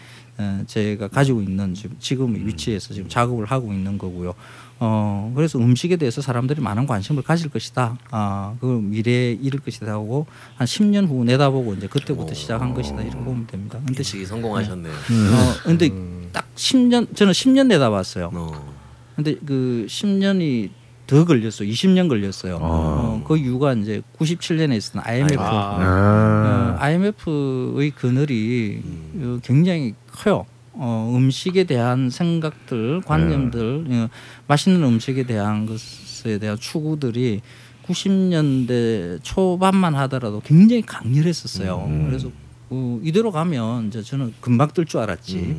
제가 가지고 있는 지금 지금 의 위치에서 지금 작업을 하고 있는 거고요. 어 그래서 음식에 대해서 사람들이 많은 관심을 가질 것이다. 아그 미래에 이를 것이다 하고 한 10년 후 내다보고 이제 그때부터 시작한 것이다 이렇게 보면 됩니다. 근데 예측이 성공하셨네요. 어 근데 딱 10년 저는 10년 내다봤어요. 어. 근데 그 10년이 더 걸렸어요. 20년 걸렸어요. 어, 그 이유가 이제 97년에 있었던 IMF. 아. 어, IMF의 그늘이 어, 굉장히 커요. 어, 음식에 대한 생각들, 관념들, 어, 맛있는 음식에 대한 것에 대한 추구들이 90년대 초반만 하더라도 굉장히 강렬했었어요. 그래서 어, 이대로 가면 이제 저는 금방 뜰 줄 알았지.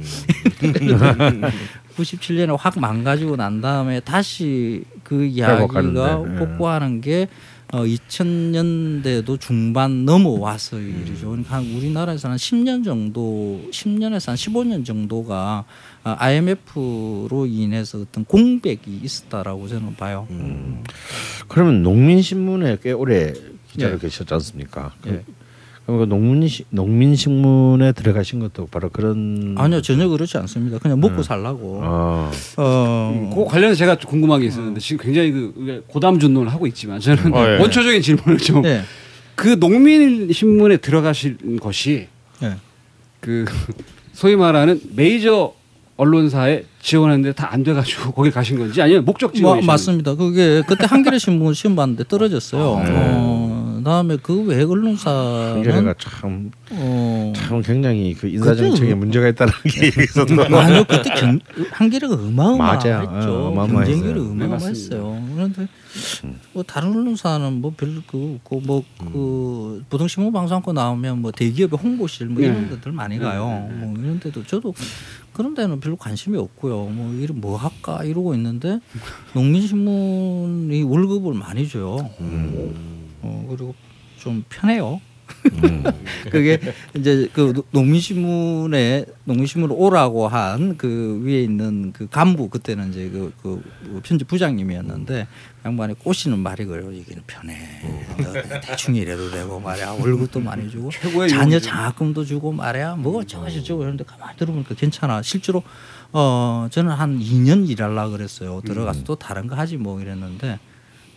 [LAUGHS] 97년에 확 망가지고 난 다음에 다시 그 이야기가 회복하는데, 예. 복구하는 게 어, 2000년대도 중반 넘어와서 일이죠. 그러니까 한 우리나라에서는 한 10년 정도, 10년에서 한 15년 정도가 아, IMF로 인해서 어떤 공백이 있었다라고 저는 봐요. 그러면 농민신문에 꽤 오래 기자로 예. 계셨지 않습니까? 그, 예. 그럼 그 농민 농민신문에 들어가신 것도 바로 그런 아니요 전혀 그렇지 않습니다. 그냥 먹고 살라고. 아, 어, 그 관련해서 제가 좀 궁금한 게 있었는데 지금 굉장히 그 고담 준론을 하고 있지만 저는 어, 예. 원초적인 질문을 좀 네. 그 농민 신문에 들어가신 것이 네. 그 소위 말하는 메이저 언론사에 지원하는데 다 안 돼가지고 [LAUGHS] 거기 가신 건지 아니면 목적 마, 지원이 맞습니다. 그게 그때 한겨레 신문 시험 봤는데 떨어졌어요. 어, 다음에 그외 언론사는 한겨레가 참, 어, 참 굉장히 그 인사 정책에 문제가 있다는 [LAUGHS] 게 있어서 아니요 그때 경, 한겨레가 어마어마했죠. 어. 경쟁률이 네, 어마어마했어요. 그런데 뭐 다른 언론사는 뭐 별로 그 없고 뭐그 보통신문 방송국 나오면 뭐 대기업의 홍보실 뭐 이런 네. 데들 많이 가요. 뭐 이런 데도 저도 그런 데는 별로 관심이 없고요. 뭐 이런 뭐 할까 이러고 있는데 농민신문이 월급을 많이 줘요. 어 그리고 좀 편해요. [LAUGHS] 그게 이제 그 노- 농민신문에 농민신문 오라고 한 그 위에 있는 그 간부 그때는 이제 그, 그 편집 부장님이었는데 양반이 꼬시는 말이 그래요. 이게는 편해. 너 대충 일해도 되고 말이야. 월급도 많이 주고 [LAUGHS] 자녀. 장학금도 주고 말이야. 뭐 어쩌고 저쩌고 이러는데 가만히 들어보니까 괜찮아. 실제로 어 저는 한 2년 일하려 그랬어요. 들어가서 또 다른 거 하지 뭐 이랬는데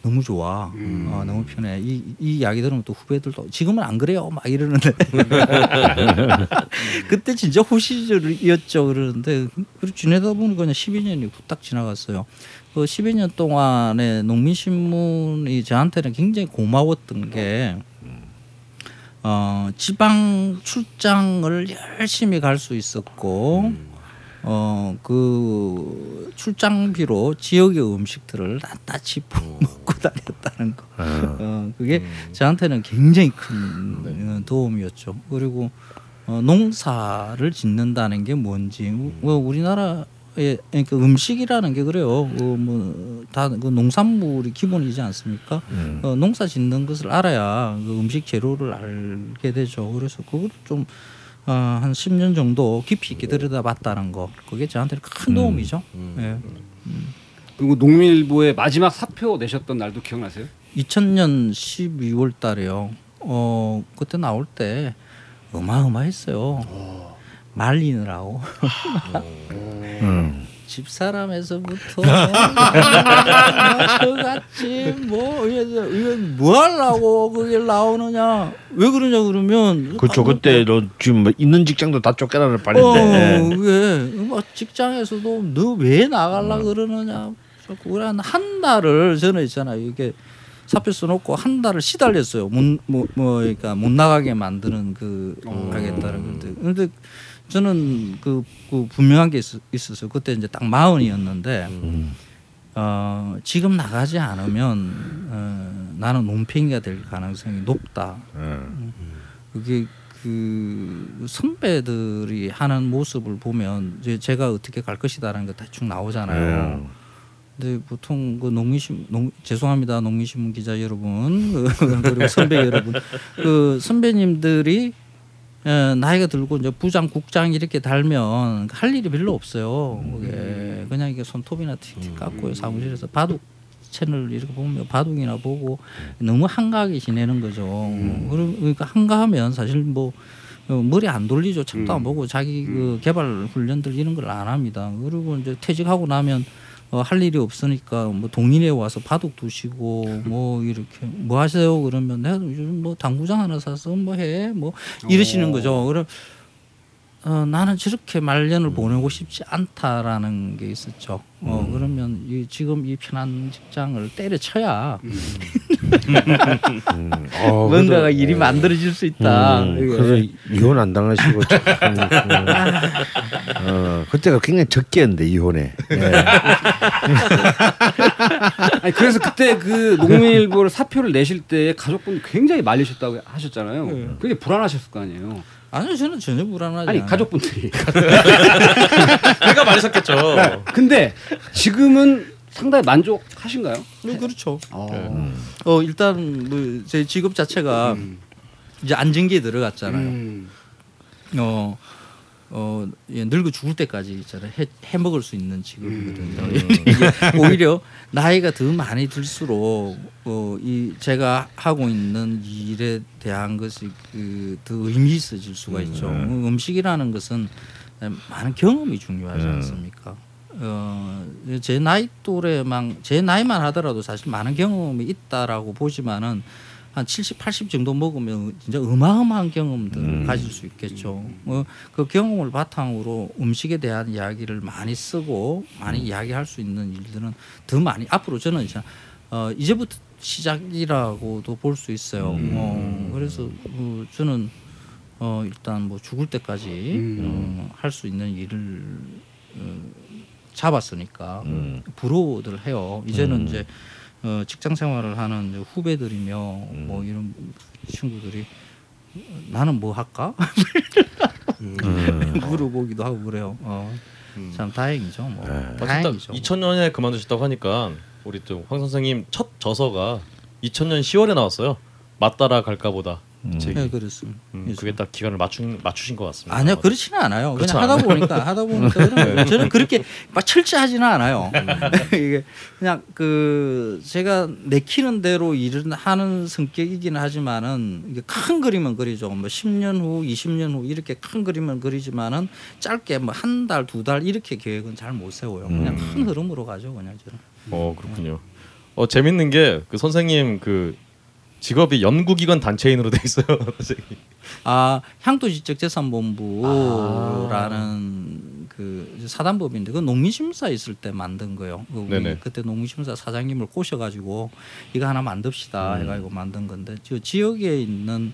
너무 좋아. 어, 너무 편해. 이, 이 이야기 들으면 또 후배들도 지금은 안 그래요. 막 이러는데. [LAUGHS] [LAUGHS] 그때 진짜 호시절이었죠. 그러는데 그리고 지내다 보니까 그냥 12년이 후딱 지나갔어요. 그 12년 동안에 농민신문이 저한테는 굉장히 고마웠던 게 어, 지방 출장을 열심히 갈 수 있었고 어, 그 출장비로 지역의 음식들을 낱낱이 먹고 다녔다는 거. 어, 그게 저한테는 굉장히 큰 어, 도움이었죠. 그리고 어, 농사를 짓는다는 게 뭔지 뭐 우리나라의 그러니까 음식이라는 게 그래요. 어, 뭐다 그 농산물이 기본이지 않습니까? 어, 농사 짓는 것을 알아야 그 음식 재료를 알게 되죠. 그래서 그걸 좀 어, 한 10년 정도 깊이 있게 들여다봤다는 거 그게 저한테는 큰 도움이죠. 예. 그리고 농민일보의 마지막 사표 내셨던 날도 기억나세요? 2000년 12월 달에요. 어 그때 나올 때 어마어마했어요. 말리느라고 [LAUGHS] 음. 집사람에서부터 [LAUGHS] 저같이 뭐 이게 뭐 하려고 그게 나오느냐 왜 그러냐 그러면 그렇죠. 그때 너 지금 뭐 있는 직장도 다 쫓겨나는 어, 판인데. 그게 막 직장에서도 너 왜 나갈라 그러느냐. 자꾸 우리 한한 달을 저는 있잖아요. 이게 사표 써놓고 한 달을 시달렸어요. 못 뭐 뭐, 그러니까 못 나가게 만드는 그 하겠다는 건데. 근데 저는 그, 그 분명한 게 있, 있었어요. 그때 이제 딱 마흔이었는데 어, 지금 나가지 않으면 어, 나는 논팽이가 될 가능성이 높다. 음. 그게 그 선배들이 하는 모습을 보면 이제 제가 어떻게 갈 것이다라는 거 대충 나오잖아요. 네. 근데 보통 그 농민신 농 죄송합니다 농민신문 기자 여러분 그, [LAUGHS] 그리고 선배 여러분 그 선배님들이 에, 나이가 들고 이제 부장 국장 이렇게 달면 할 일이 별로 없어요. 그게 그냥 이게 손톱이나 틱틱 깎고 사무실에서 바둑 채널 이렇게 보면 바둑이나 보고 너무 한가하게 지내는 거죠. 그러- 그러니까 한가하면 사실 뭐 어, 머리 안 돌리죠. 책도 안 보고 자기 그 개발 훈련들 이런 걸 안 합니다. 그리고 이제 퇴직하고 나면 어, 할 일이 없으니까 뭐 동인회 와서 바둑 두시고 뭐 이렇게 뭐 하세요? 그러면 내가 요즘 뭐 당구장 하나 사서 뭐 해. 뭐 이러시는 거죠. 그럼 어, 나는 저렇게 말년을 보내고 싶지 않다라는 게 있었죠. 어, 그러면 이, 지금 이 편한 직장을 때려쳐야 음. [LAUGHS] 어, 뭔가가 그래도- 일이 만들어질 수 있다. 음, 이게. 그래서 이혼 안 당하시고 [LAUGHS] 참, 그, 어, 그때가 굉장히 적게였는데 이혼에. 예. [LAUGHS] 아니 그래서 그때 그 농민일보를 사표를 내실 때 가족분 굉장히 말리셨다고 하셨잖아요. 네. 굉장히 불안하셨을 거 아니에요. 아니요 저는 전혀 불안하지 아니 않아요. 가족분들이. [LAUGHS] 그러니까 많으셨겠죠. 근데 지금은 상당히 만족하신가요? 네, 그렇죠. 어. 어 일단 뭐 제 직업 자체가 이제 안정기에 들어갔잖아요. 음. 어, 어, 예, 늙어 죽을 때까지 있잖아요. 해, 해 먹을 수 있는 직업이거든요. 이게 오히려 나이가 더 많이 들수록 어, 이 제가 하고 있는 일에 대한 것이 그, 더 의미 있어질 수가 있죠. 음. 음식이라는 것은 많은 경험이 중요하지 음. 않습니까? 어, 제 나이 또래만 제 나이만 하더라도 사실 많은 경험이 있다라고 보지만은 한 70, 80 정도 먹으면 진짜 어마어마한 경험들을 음. 가질 수 있겠죠. 어, 그 경험을 바탕으로 음식에 대한 이야기를 많이 쓰고 많이 이야기할 수 있는 일들은 더 많이 앞으로 저는 이제 어, 이제부터 시작이라고도 볼 수 있어요. 어, 그래서 어, 저는 어, 일단 뭐 죽을 때까지 어, 할수 있는 일을 어, 잡았으니까 음. 부러워들 해요. 이제는 이제 어, 직장 생활을 하는 후배들이며 뭐 이런 친구들이 나는 뭐 할까 [LAUGHS] 음. [LAUGHS] 물어보기도 하고 그래요. 어, 참 다행이죠. 뭐 어쨌든 다행이죠. 2000년에 그만두셨다고 하니까 우리 또 황 선생님 첫 저서가 2000년 10월에 나왔어요. 맞따라 갈까보다. 책이. 네, 그렇습니다. 음, 그게 딱 기간을 맞춘 맞추신 것 같습니다. 아니요 그렇지는 않아요. 그냥 하다 않아요? 보니까 하다 보니까 그런 [LAUGHS] 저는 그렇게 막 철저하지는 않아요. [LAUGHS] 이게 그냥 그 제가 내키는 대로 일을 하는 성격이기는 하지만은 이게 큰 그림은 그리죠. 뭐 10년 후, 20년 후 이렇게 큰 그림은 그리지만은 짧게 뭐 한 달, 두 달 이렇게 계획은 잘 못 세워요. 그냥 큰 흐름으로 가죠, 그냥 저는. 어 그렇군요. 어 재밌는 게 그 선생님 그 직업이 연구기관 단체인으로 돼 있어요. [LAUGHS] 아 향토지적재산본부라는 그 사단법인데 그 농민심사 있을 때 만든 거예요. 그. 그때 농민심사 사장님을 꼬셔가지고 이거 하나 만듭시다 해가지고 만든 건데 저 지역에 있는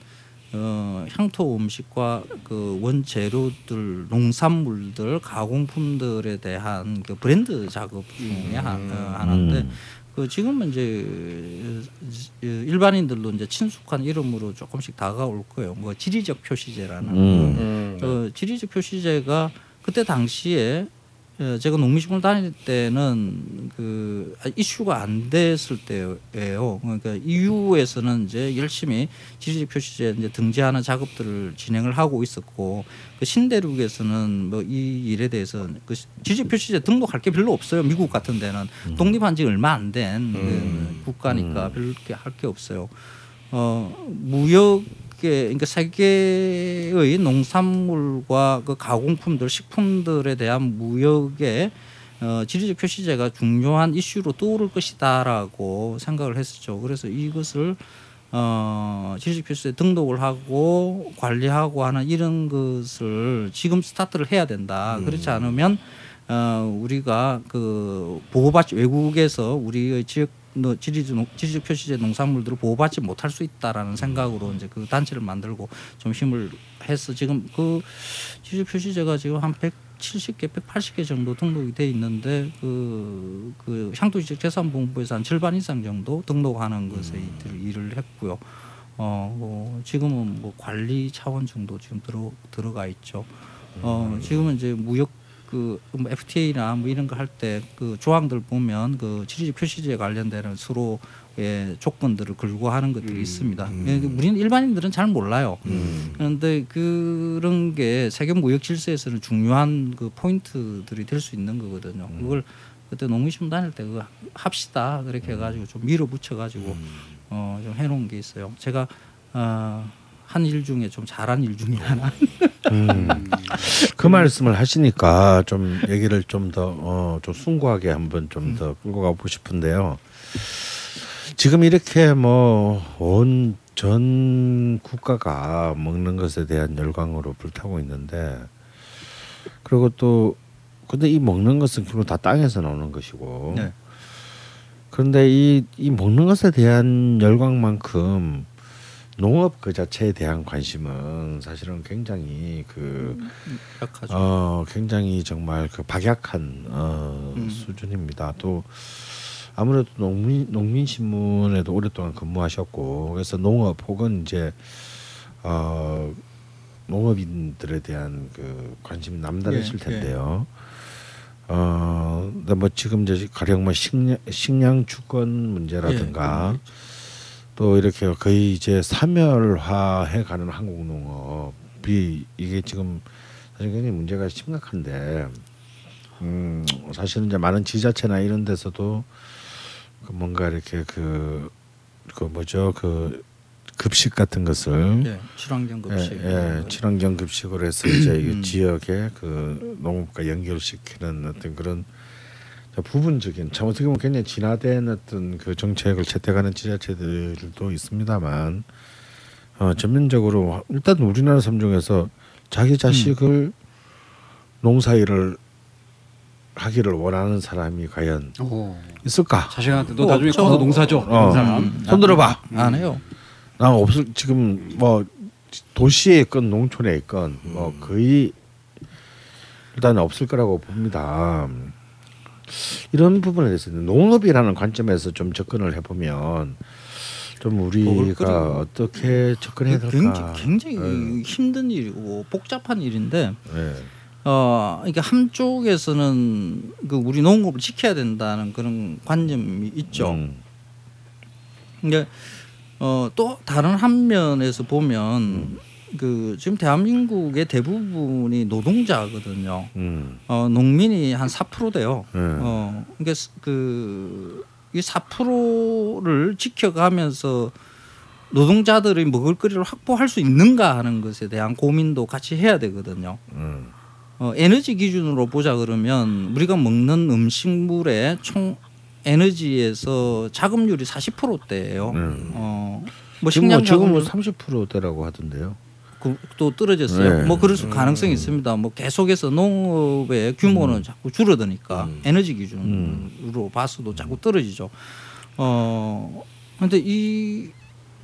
어, 향토 음식과 그 원재료들, 농산물들, 가공품들에 대한 그 브랜드 작업 중에 하, 어, 하나인데 그 지금은 이제 일반인들로 이제 친숙한 이름으로 조금씩 다가올 거예요. 뭐 지리적 표시제라는 음. 음. 그 지리적 표시제가 그때 당시에 어, 제가 농민식물 다닐 때는 그 이슈가 안 됐을 때예요. 그러니까 EU에서는 이제 열심히 지리적 표시제 이제 등재하는 작업들을 진행을 하고 있었고 그 신대륙에서는 뭐 이 일에 대해서 그 지리적 표시제 등록할 게 별로 없어요. 미국 같은 데는 독립한 지 얼마 안된그 국가니까 별로 할 게 없어요. 어 무역 에 그러니까 세계의 농산물과 그 가공품들 식품들에 대한 무역에 어, 지리적 표시제가 중요한 이슈로 떠오를 것이다라고 생각을 했었죠. 그래서 이것을 어, 지리적 표시제 등록을 하고 관리하고 하는 이런 것을 지금 스타트를 해야 된다. 그렇지 않으면 어, 우리가 그 보호받지 외국에서 우리의 지역 너 지리적 농- 지리적 표시제 농산물들을 보호받지 못할 수 있다라는 생각으로 이제 그 단체를 만들고 좀 힘을 해서 지금 그 지리적 표시제가 지금 한 170개, 180개 정도 등록이 돼 있는데 그, 그 향토지적 재산본부에서 한 절반 이상 정도 등록하는 것에 일- 일을 했고요. 어, 뭐 지금은 뭐 관리 차원 정도 지금 들어 들어가 있죠. 어, 지금은 이제 무역 그 뭐 FTA나 뭐 이런 거 할 때 그 조항들 보면 그 지리적 표시제에 관련되는 수로의 조건들을 걸고 하는 것들이 있습니다. 예, 우리는 일반인들은 잘 몰라요. 그런데 그런 게 세계 무역 질서에서는 중요한 그 포인트들이 될 수 있는 거거든요. 그걸 그때 농민신문 다닐 때 그거 합시다 그렇게 해가지고 좀 밀어붙여 가지고 어, 좀 해놓은 게 있어요. 제가 어, 한 일 중에 좀 잘한 일 중에 하나. [LAUGHS] 그 말씀을 하시니까 좀 얘기를 좀더 어, 좀 숭고하게 한번 좀 더 끌고 가고 싶은데요. 지금 이렇게 뭐 온 전 국가가 먹는 것에 대한 열광으로 불타고 있는데 그리고 또 근데 이 먹는 것은 결국 다 땅에서 나오는 것이고 네. 그런데 이, 이 먹는 것에 대한 열광만큼 농업 그 자체에 대한 관심은 사실은 굉장히 그 약하죠. 어, 굉장히 정말 그 박약한 어, 음. 수준입니다. 또 아무래도 농민 농민 신문에도 오랫동안 근무하셨고 그래서 농업 혹은 이제 어, 농업인들에 대한 그 관심이 남다르실 예, 텐데요. 어, 근데 뭐 지금 이제 가령 뭐 식량 식량 주권 문제라든가 예, 또 이렇게 거의 이제 사멸화해 가는 한국 농업이 이게 지금 사실 굉장히 문제가 심각한데 음 사실은 이제 많은 지자체나 이런 데서도 그 뭔가 이렇게 그, 그 뭐죠 그 급식 같은 것을 예, 친환경 급식. 예, 예, 친환경 급식으로 해서 이제 음. 지역에 그 농업과 연결시키는 어떤 그런 부분적인 참 어떻게 보면 굉장히 진화된 어떤 그 정책을 채택하는 지자체들도 있습니다만 어, 전면적으로 일단 우리나라 삶 중에서 자기 자식을 농사일을 하기를 원하는 사람이 과연 오. 있을까? 자식한테 너 어, 나중에 저- 커서 농사죠. 어. 사람. 음, 손 들어봐. 안 해요. 난 없을 지금 뭐 도시에 있건 농촌에 있건 뭐 거의 일단 없을 거라고 봅니다. 이런 부분에 대해서 농업이라는 관점에서 좀 접근을 해보면 좀 우리가 어떻게 접근해야 될까? 굉장히, 굉장히 힘든 일이고 복잡한 일인데 네. 어 이게 한쪽에서는 그 우리 농업을 지켜야 된다는 그런 관념이 있죠. 음. 근데 어, 또 다른 한 면에서 보면 그 지금 대한민국의 대부분이 노동자거든요. 음. 어, 농민이 한 4% 돼요. 네. 어, 그러니까 스- 그, 이 4%를 지켜가면서 노동자들의 먹을거리를 확보할 수 있는가 하는 것에 대한 고민도 같이 해야 되거든요. 음. 어, 에너지 기준으로 보자 그러면 우리가 먹는 음식물의 총 에너지에서 자급률이 40%대예요. 음. 어, 뭐 지금 식량 뭐 지금 뭐 자급률 30%대라고 하던데요. 그, 또 떨어졌어요. 네. 뭐 그럴 수 가능성이 있습니다. 뭐 계속해서 농업의 규모는 자꾸 줄어드니까 에너지 기준으로 봐서도 자꾸 떨어지죠. 어 근데 이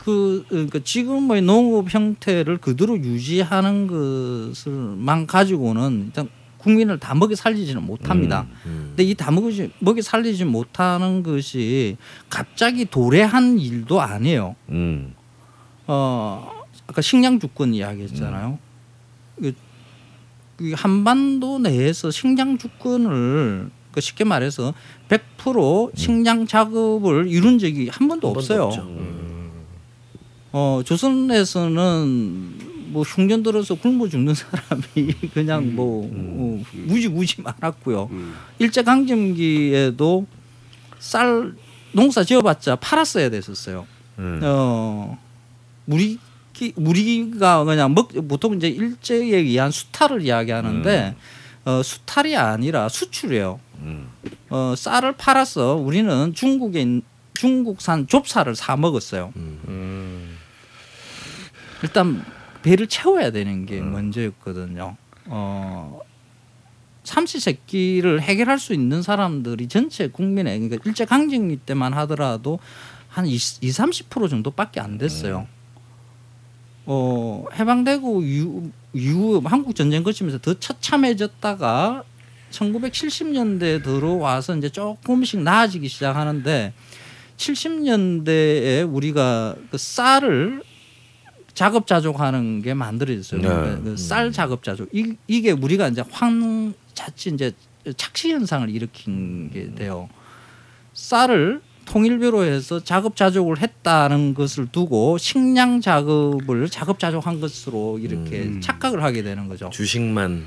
그 그러니까 지금의 농업 형태를 그대로 유지하는 것을만 가지고는 일단 국민을 다 먹여 살리지는 못합니다. 근데 이 다 먹이 먹여 살리지 못하는 것이 갑자기 도래한 일도 아니에요. 음. 어 아까 식량 주권 이야기했잖아요. 그, 그 한반도 내에서 식량 주권을 그 쉽게 말해서 100% 식량 작업을 이룬 적이 한 번도 없어요. 어 조선에서는 뭐 흉년 들어서 굶어 죽는 사람이 [LAUGHS] 그냥 뭐 어, 무지무지 많았고요. 일제 강점기에도 쌀 농사 지어봤자 팔았어야 됐었어요. 음. 어 우리 우리가 그냥 먹 보통 이제 일제에 의한 수탈을 이야기하는데 어, 수탈이 아니라 수출이에요. 음. 어, 쌀을 팔아서 우리는 중국에 있- 중국산 좁쌀을 사 먹었어요. 음. 일단 배를 채워야 되는 게 먼저였거든요. 어, 삼시세끼를 해결할 수 있는 사람들이 전체 국민의 그러니까 일제 강점기 때만 하더라도 한 20, 30% 정도밖에 안 됐어요. 어, 해방되고 이후, 이후 한국 전쟁 거치면서 더 처참해졌다가 1970년대 들어와서 이제 조금씩 나아지기 시작하는데 70년대에 우리가 그 쌀을 작업자족하는 게 만들어졌어요. 네. 그쌀 작업자족 이, 이게 우리가 이제 황 자칫 이제 착시 현상을 일으킨 게 돼요. 쌀을 통일교로 해서 작업자족을 했다는 것을 두고 식량 작업을 작업자족한 것으로 이렇게 착각을 하게 되는 거죠. 주식만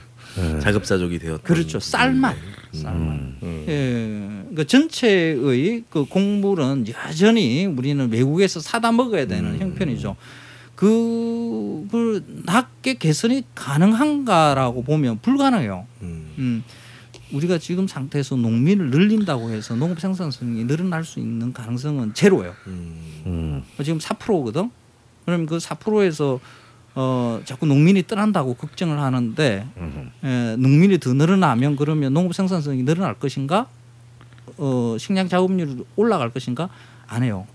자급 자족이 되었던 그렇죠. 쌀만. 쌀만. 예. 그러니까 전체의 그 곡물은 여전히 우리는 외국에서 사다 먹어야 되는 형편이죠. 그, 그 낮게 개선이 가능한가라고 보면 불가능해요. 음. 음, 우리가 지금 상태에서 농민을 늘린다고 해서 농업 생산성이 늘어날 수 있는 가능성은 제로예요. 음. 음. 지금 4%거든. 그럼 그 4%에서 어 자꾸 농민이 떠난다고 걱정을 하는데 에, 농민이 더 늘어나면 그러면 농업 생산성이 늘어날 것인가? 어 식량 작업률이 올라갈 것인가? 안 해요.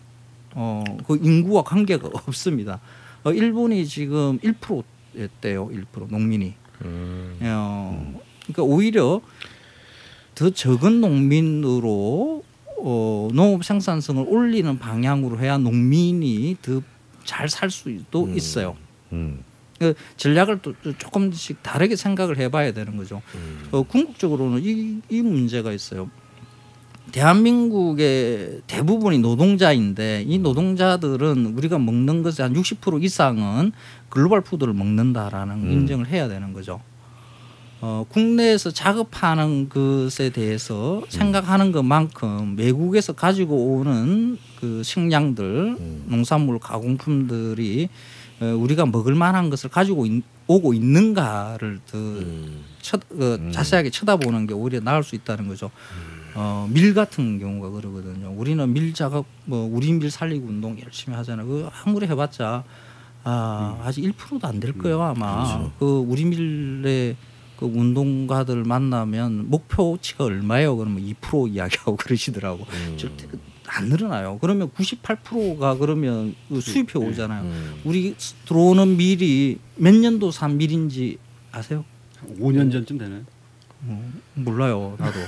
어그 인구와 관계가 [LAUGHS] 없습니다. 어 일본이 지금 1%였대요. 1% 농민이. 어, 그러니까 오히려 더 적은 농민으로 어, 농업 생산성을 올리는 방향으로 해야 농민이 더 잘 살 수도 있어요. 음. 그 전략을 또, 또 조금씩 다르게 생각을 해봐야 되는 거죠. 어, 궁극적으로는 이, 이 문제가 있어요. 대한민국의 대부분이 노동자인데 이 노동자들은 우리가 먹는 것의 한 60% 이상은 글로벌 푸드를 먹는다라는 인정을 해야 되는 거죠. 어, 국내에서 작업하는 것에 대해서 생각하는 것만큼 외국에서 가지고 오는 그 식량들, 농산물 가공품들이 어, 우리가 먹을 만한 것을 가지고 있- 오고 있는가를 더 음. 쳐, 어, 자세하게 쳐다보는 게 오히려 나을 수 있다는 거죠. 어, 밀 같은 경우가 그러거든요. 우리는 밀 작업, 뭐 우리 밀 살리기 운동 열심히 하잖아요. 그 아무리 해봤자 아, 아직 1%도 안 될 거예요 아마. 그 우리 밀의 그 운동가들 만나면 목표치가 얼마예요? 그러면 2% 이야기하고 [LAUGHS] 그러시더라고. 절대 안 늘어나요. 그러면 98%가 그러면 그 수입해 오잖아요. 우리 들어오는 밀이 몇 년도 산 밀인지 아세요? 5년 전쯤 되네. 몰라요, 나도.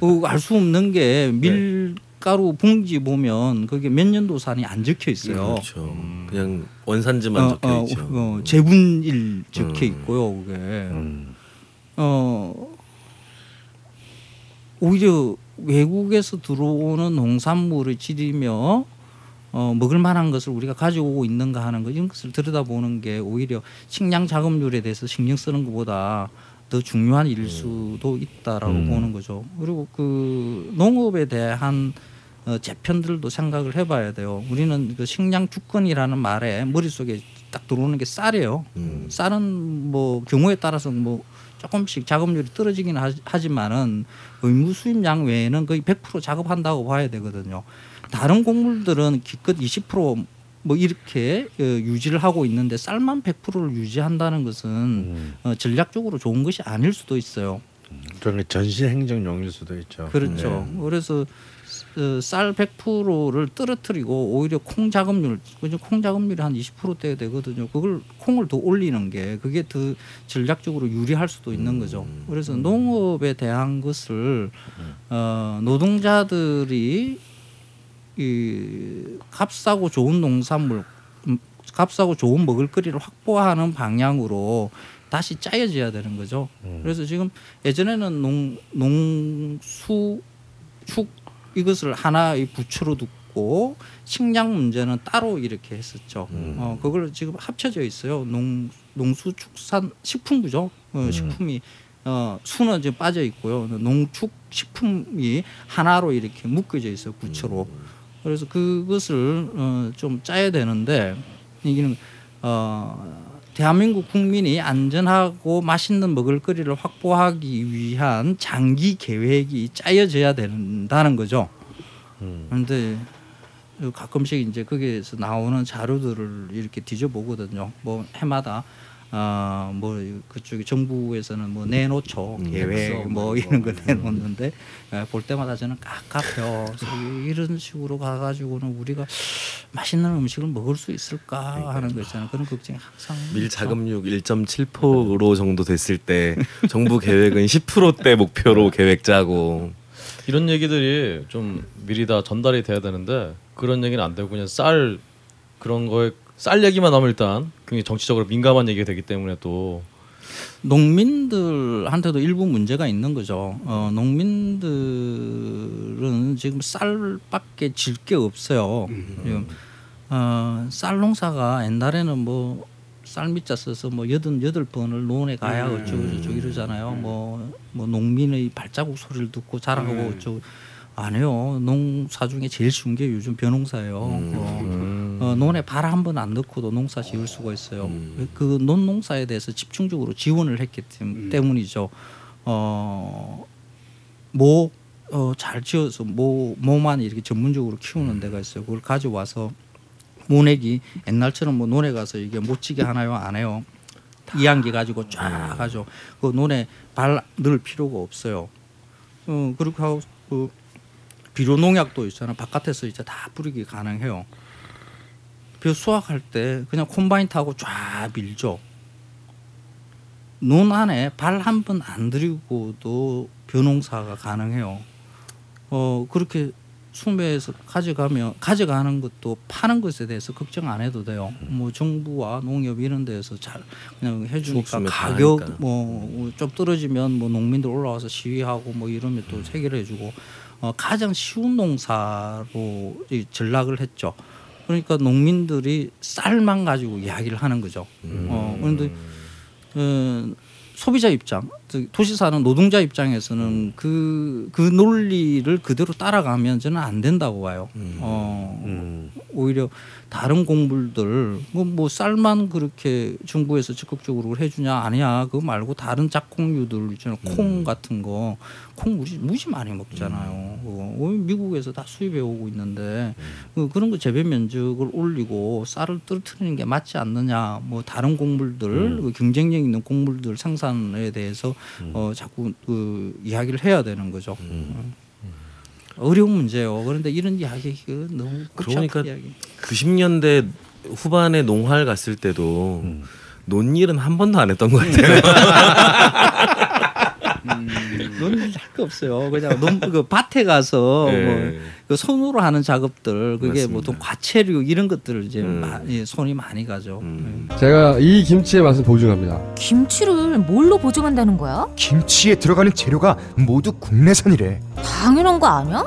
그알수 없는 게 밀 가루 봉지 보면 그게 몇 년도산이 안 적혀 있어요. 그렇죠. 그냥 원산지만 어, 적혀 어, 있죠. 어, 재분일 적혀 음. 있고요, 그게. 음. 어 오히려 외국에서 들어오는 농산물을 지리며 어, 먹을 만한 것을 우리가 가지고 오고 있는가 하는 것 이런 것을 들여다보는 게 오히려 식량 작업률에 대해서 신경 쓰는 것보다 더 중요한 일일 수도 있다라고 음. 보는 거죠. 그리고 그 농업에 대한 어, 재편들도 생각을 해봐야 돼요. 우리는 그 식량 주권이라는 말에 머릿속에 딱 들어오는 게 쌀이에요. 음. 쌀은 뭐 경우에 따라서 뭐 조금씩 작업률이 떨어지긴 하- 하지만은 의무 수입량 외에는 거의 100% 작업한다고 봐야 되거든요. 다른 곡물들은 기껏 20%뭐 이렇게 어, 유지를 하고 있는데 쌀만 100%를 유지한다는 것은 음. 어, 전략적으로 좋은 것이 아닐 수도 있어요. 그러니까 전시 행정용일 수도 있죠. 그렇죠. 그래서 어, 쌀 100%를 떨어뜨리고 오히려 콩 작업률, 그죠? 콩 작업률이 한 20%대 되거든요. 그걸 콩을 더 올리는 게 그게 더 전략적으로 유리할 수도 있는 거죠. 그래서 농업에 대한 것을 어, 노동자들이 이 값싸고 좋은 농산물, 음, 값싸고 좋은 먹을거리를 확보하는 방향으로 다시 짜여져야 되는 거죠. 그래서 지금 예전에는 농 농수 축 이것을 하나의 부처로 두고 식량 문제는 따로 이렇게 했었죠. 어 그걸 지금 합쳐져 있어요. 농 농수축산 식품부죠. 어, 식품이 어 수는 이제 빠져 있고요. 농축 식품이 하나로 이렇게 묶여져 있어요. 부처로. 그래서 그것을 어, 좀 짜야 되는데 이기는 어 대한민국 국민이 안전하고 맛있는 먹을거리를 확보하기 위한 장기 계획이 짜여져야 된다는 거죠. 그런데 가끔씩 이제 거기에서 나오는 자료들을 이렇게 뒤져보거든요. 뭐 해마다 아뭐 그쪽에 정부에서는 뭐 내놓죠 음. 계획 뭐 이런 거 내놓는데 아, 볼 때마다 저는 깝깝해요. 이런 식으로 가가지고는 우리가 맛있는 음식을 먹을 수 있을까 하는 거 있잖아요. 그런 걱정이 항상 밀. 자금률 1.7% 정도 됐을 때 정부 계획은 10%대 목표로 계획 짜고 이런 얘기들이 좀 미리 다 전달이 돼야 되는데 그런 얘기는 안 되고 그냥 쌀 그런 거에 쌀 얘기만 하면 일단 굉장히 정치적으로 민감한 얘기가 되기 때문에 또 농민들한테도 일부 문제가 있는 거죠. 어, 농민들은 지금 쌀밖에 질 게 없어요. 지금 어, 쌀 농사가 옛날에는 뭐 쌀미자 써서 뭐 여든 여덟 번을 논에 가야 어쩌고 저쩌고 이러잖아요. 뭐, 뭐 농민의 발자국 소리를 듣고 자라고 어쩌고 안 해요. 농사 중에 제일 쉬운 게 요즘 벼농사예요. 어, 어, 논에 발 한 번 안 넣고도 농사 지을 수가 있어요. 그논 농사에 대해서 집중적으로 지원을 했기 때- 때문이죠. 어, 뭐, 어, 잘 지어서 뭐, 뭐만 이렇게 전문적으로 키우는 데가 있어요. 그걸 가져와서 모내기 옛날처럼 뭐 논에 가서 이게 못지게 하나요 안 해요. 이안기 가지고 쫙 가죠. 그 논에 발 넣을 필요가 없어요. 어 그렇게 하고 그 비료 농약도 있잖아. 바깥에서 이제 다 뿌리기 가능해요. 벼 수확할 때 그냥 콤바인 타고 쫙 밀죠. 논 안에 발 한 번 안 들이고도 벼농사가 가능해요. 어 그렇게 수매에서 가져가면 가져가는 것도 파는 것에 대해서 걱정 안 해도 돼요. 뭐 정부와 농협 이런 데에서 잘 그냥 해주니까 가격. 뭐 좀 떨어지면 뭐 농민들 올라와서 시위하고 뭐 이러면 음. 또 해결해주고 어, 가장 쉬운 농사로 이 전락을 했죠. 그러니까 농민들이 쌀만 가지고 이야기를 하는 거죠. 음. 어, 그런데 어, 소비자 입장, 즉 도시 사는 노동자 입장에서는 그, 그 논리를 그대로 따라가면 저는 안 된다고 봐요. 어, 오히려 다른 곡물들, 뭐, 뭐 쌀만 그렇게 정부에서 적극적으로 해주냐, 아니야. 그거 말고 다른 작곡류들 있잖아요. 콩 같은 거. 콩 무지, 무지 많이 먹잖아요. 어, 어, 미국에서 다 수입해 오고 있는데 그, 그런 거 재배 면적을 올리고 쌀을 떨어뜨리는 게 맞지 않느냐. 뭐 다른 곡물들, 그 경쟁력 있는 곡물들 생산에 대해서 어, 자꾸 그 이야기를 해야 되는 거죠. 어. 어려운 문제예요. 그런데 이런 이야기 그 너무 그러니까 이야기. 90년대 후반에 농활 갔을 때도 논일은 한 번도 안 했던 것 같아요. [LAUGHS] 논할 거 없어요. 그냥 논, 그 밭에 가서 네. 뭐그 손으로 하는 작업들 그게 맞습니다. 보통 과체류 이런 것들을 이제 음. 마- 예, 손이 많이 가죠. 음. 제가 이 김치의 맛을 보증합니다. 김치를 뭘로 보증한다는 거야? 김치에 들어가는 재료가 모두 국내산이래. 당연한 거 아니야?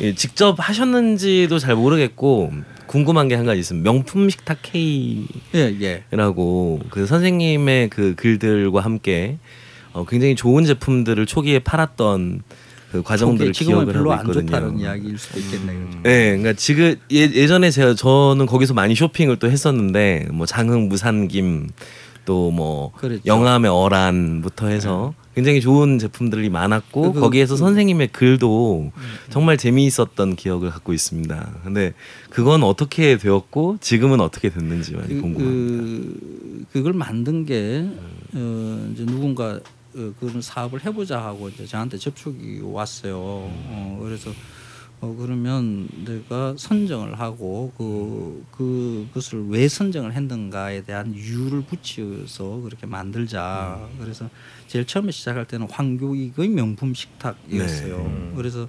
예, 직접 하셨는지도 잘 모르겠고 궁금한 게 한 가지 있습니다. 명품 식탁 K라고 예, 예. 그 선생님의 그 글들과 함께 어, 굉장히 좋은 제품들을 초기에 팔았던 그 과정들을 지금은 기억을 별로 하고 안 있거든요. 좋다는 이야기일 수도 있겠네요. 네, 그러니까 지금 예, 예전에 제가 저는 거기서 많이 쇼핑을 또 했었는데 뭐 장흥 무산김 또뭐 그랬죠. 영암의 어란부터 해서 굉장히 좋은 제품들이 많았고 그- 거기에서 그- 선생님의 글도 정말 재미있었던 기억을 갖고 있습니다. 근데 그건 어떻게 되었고 지금은 어떻게 됐는지 많이 그, 궁금합니다. 그, 그걸 만든 게 어, 이제 누군가 어, 그런 사업을 해보자 하고 이제 저한테 접촉이 왔어요. 어, 그래서 어, 그러면 내가 선정을 하고 그, 그 그것을 왜 선정을 했는가에 대한 이유를 붙여서 그렇게 만들자. 그래서 제일 처음에 시작할 때는 황교익의 명품 식탁이었어요. 그래서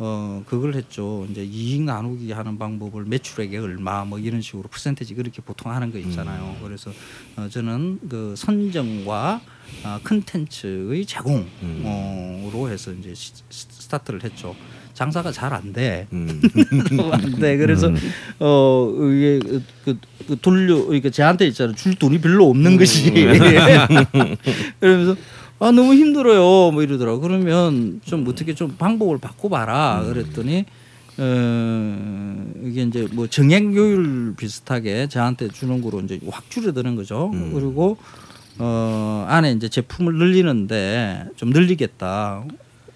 어 그걸 했죠. 이제 이익 나누기 하는 방법을 매출액에 얼마 뭐 이런 식으로 퍼센테지 그렇게 보통 하는 거 있잖아요. 그래서 어, 저는 그 선정과 아, 컨텐츠의 제공으로 해서 이제 시- 시- 스타트를 했죠. 장사가 잘 안 돼. 음. [LAUGHS] 안 돼. 그래서 어 이게 그, 그, 그 돌려 이렇게 저한테 있잖아요. 줄 돈이 별로 없는 것이. [LAUGHS] 그러면서 아 너무 힘들어요 뭐 이러더라고 그러면 좀 어떻게 좀 방법을 바꿔봐라 그랬더니 어 이게 이제 뭐 정액요율 비슷하게 저한테 주는 거로 이제 확 줄여드는 거죠 그리고 어 안에 이제 제품을 늘리는데 좀 늘리겠다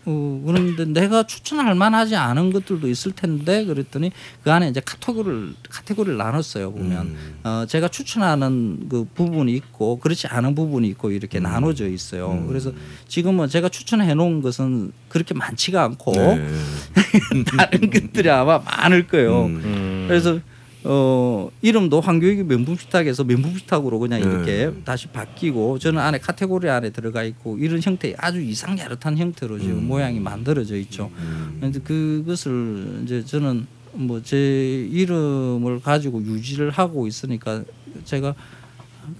어, 그런데 내가 추천할 만하지 않은 것들도 있을 텐데 그랬더니 그 안에 이제 카테고리를 카테고리를 나눴어요 보면 어, 제가 추천하는 그 부분이 있고 그렇지 않은 부분이 있고 이렇게 나눠져 있어요. 그래서 지금은 제가 추천해 놓은 것은 그렇게 많지가 않고 네. [LAUGHS] 다른 것들이 아마 많을 거예요. 음. 그래서 어 이름도 황교익이 명품식탁에서 명품식탁으로 그냥 네. 이렇게 다시 바뀌고 저는 안에 카테고리 안에 들어가 있고 이런 형태 아주 이상 야릇한 형태로 지금 음. 모양이 만들어져 있죠. 그런데 그것을 이제 저는 뭐 제 이름을 가지고 유지를 하고 있으니까 제가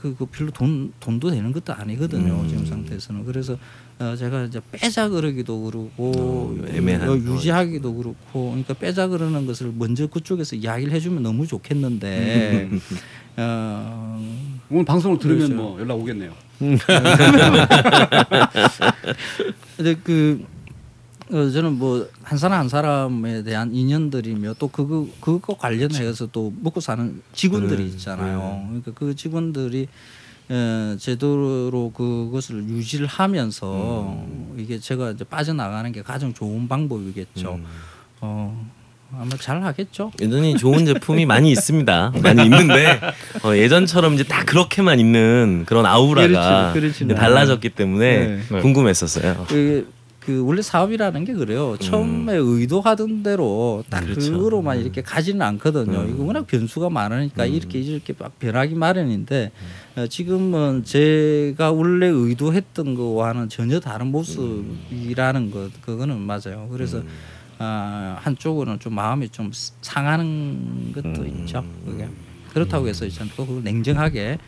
그, 그 별로 돈 돈도 되는 것도 아니거든요 음. 지금 상태에서는 그래서 어, 제가 이제 빼자 그러기도 그러고 어, 애매한 어, 유지하기도 그렇고 그러니까 빼자 그러는 것을 먼저 그쪽에서 이야기를 해주면 너무 좋겠는데 [LAUGHS] 어, 오늘 방송을 들으면 그렇죠. 뭐 연락 오겠네요. [LAUGHS] 근데 그 어, 저는 뭐 한 사람 한 사람에 대한 인연들이며 또 그거 그거 관련해서 또 먹고 사는 직원들이 있잖아요. 그러니까 그 직원들이 에, 제대로 그것을 유지를 하면서 이게 제가 이제 빠져나가는 게 가장 좋은 방법이겠죠. 어, 아마 잘 하겠죠. 여전히 좋은 제품이 많이 있습니다. 많이 있는데 어, 예전처럼 이제 딱 그렇게만 있는 그런 아우라가 그렇지, 이제 달라졌기 때문에 네. 네. 궁금했었어요. 그, 그 원래 사업이라는 게 그래요. 처음에 의도하던 대로 딱 그렇죠. 그거로만 이렇게 가지는 않거든요. 음. 이거 워낙 변수가 많으니까 이렇게 이렇게 막 변하기 마련인데 음. 어, 지금은 제가 원래 의도했던 거와는 전혀 다른 모습이라는 것 그거는 맞아요. 그래서 음. 아, 한쪽으로는 좀 마음이 좀 상하는 것도 음. 있죠. 그게 그렇다고 해서 저는 또 그걸 냉정하게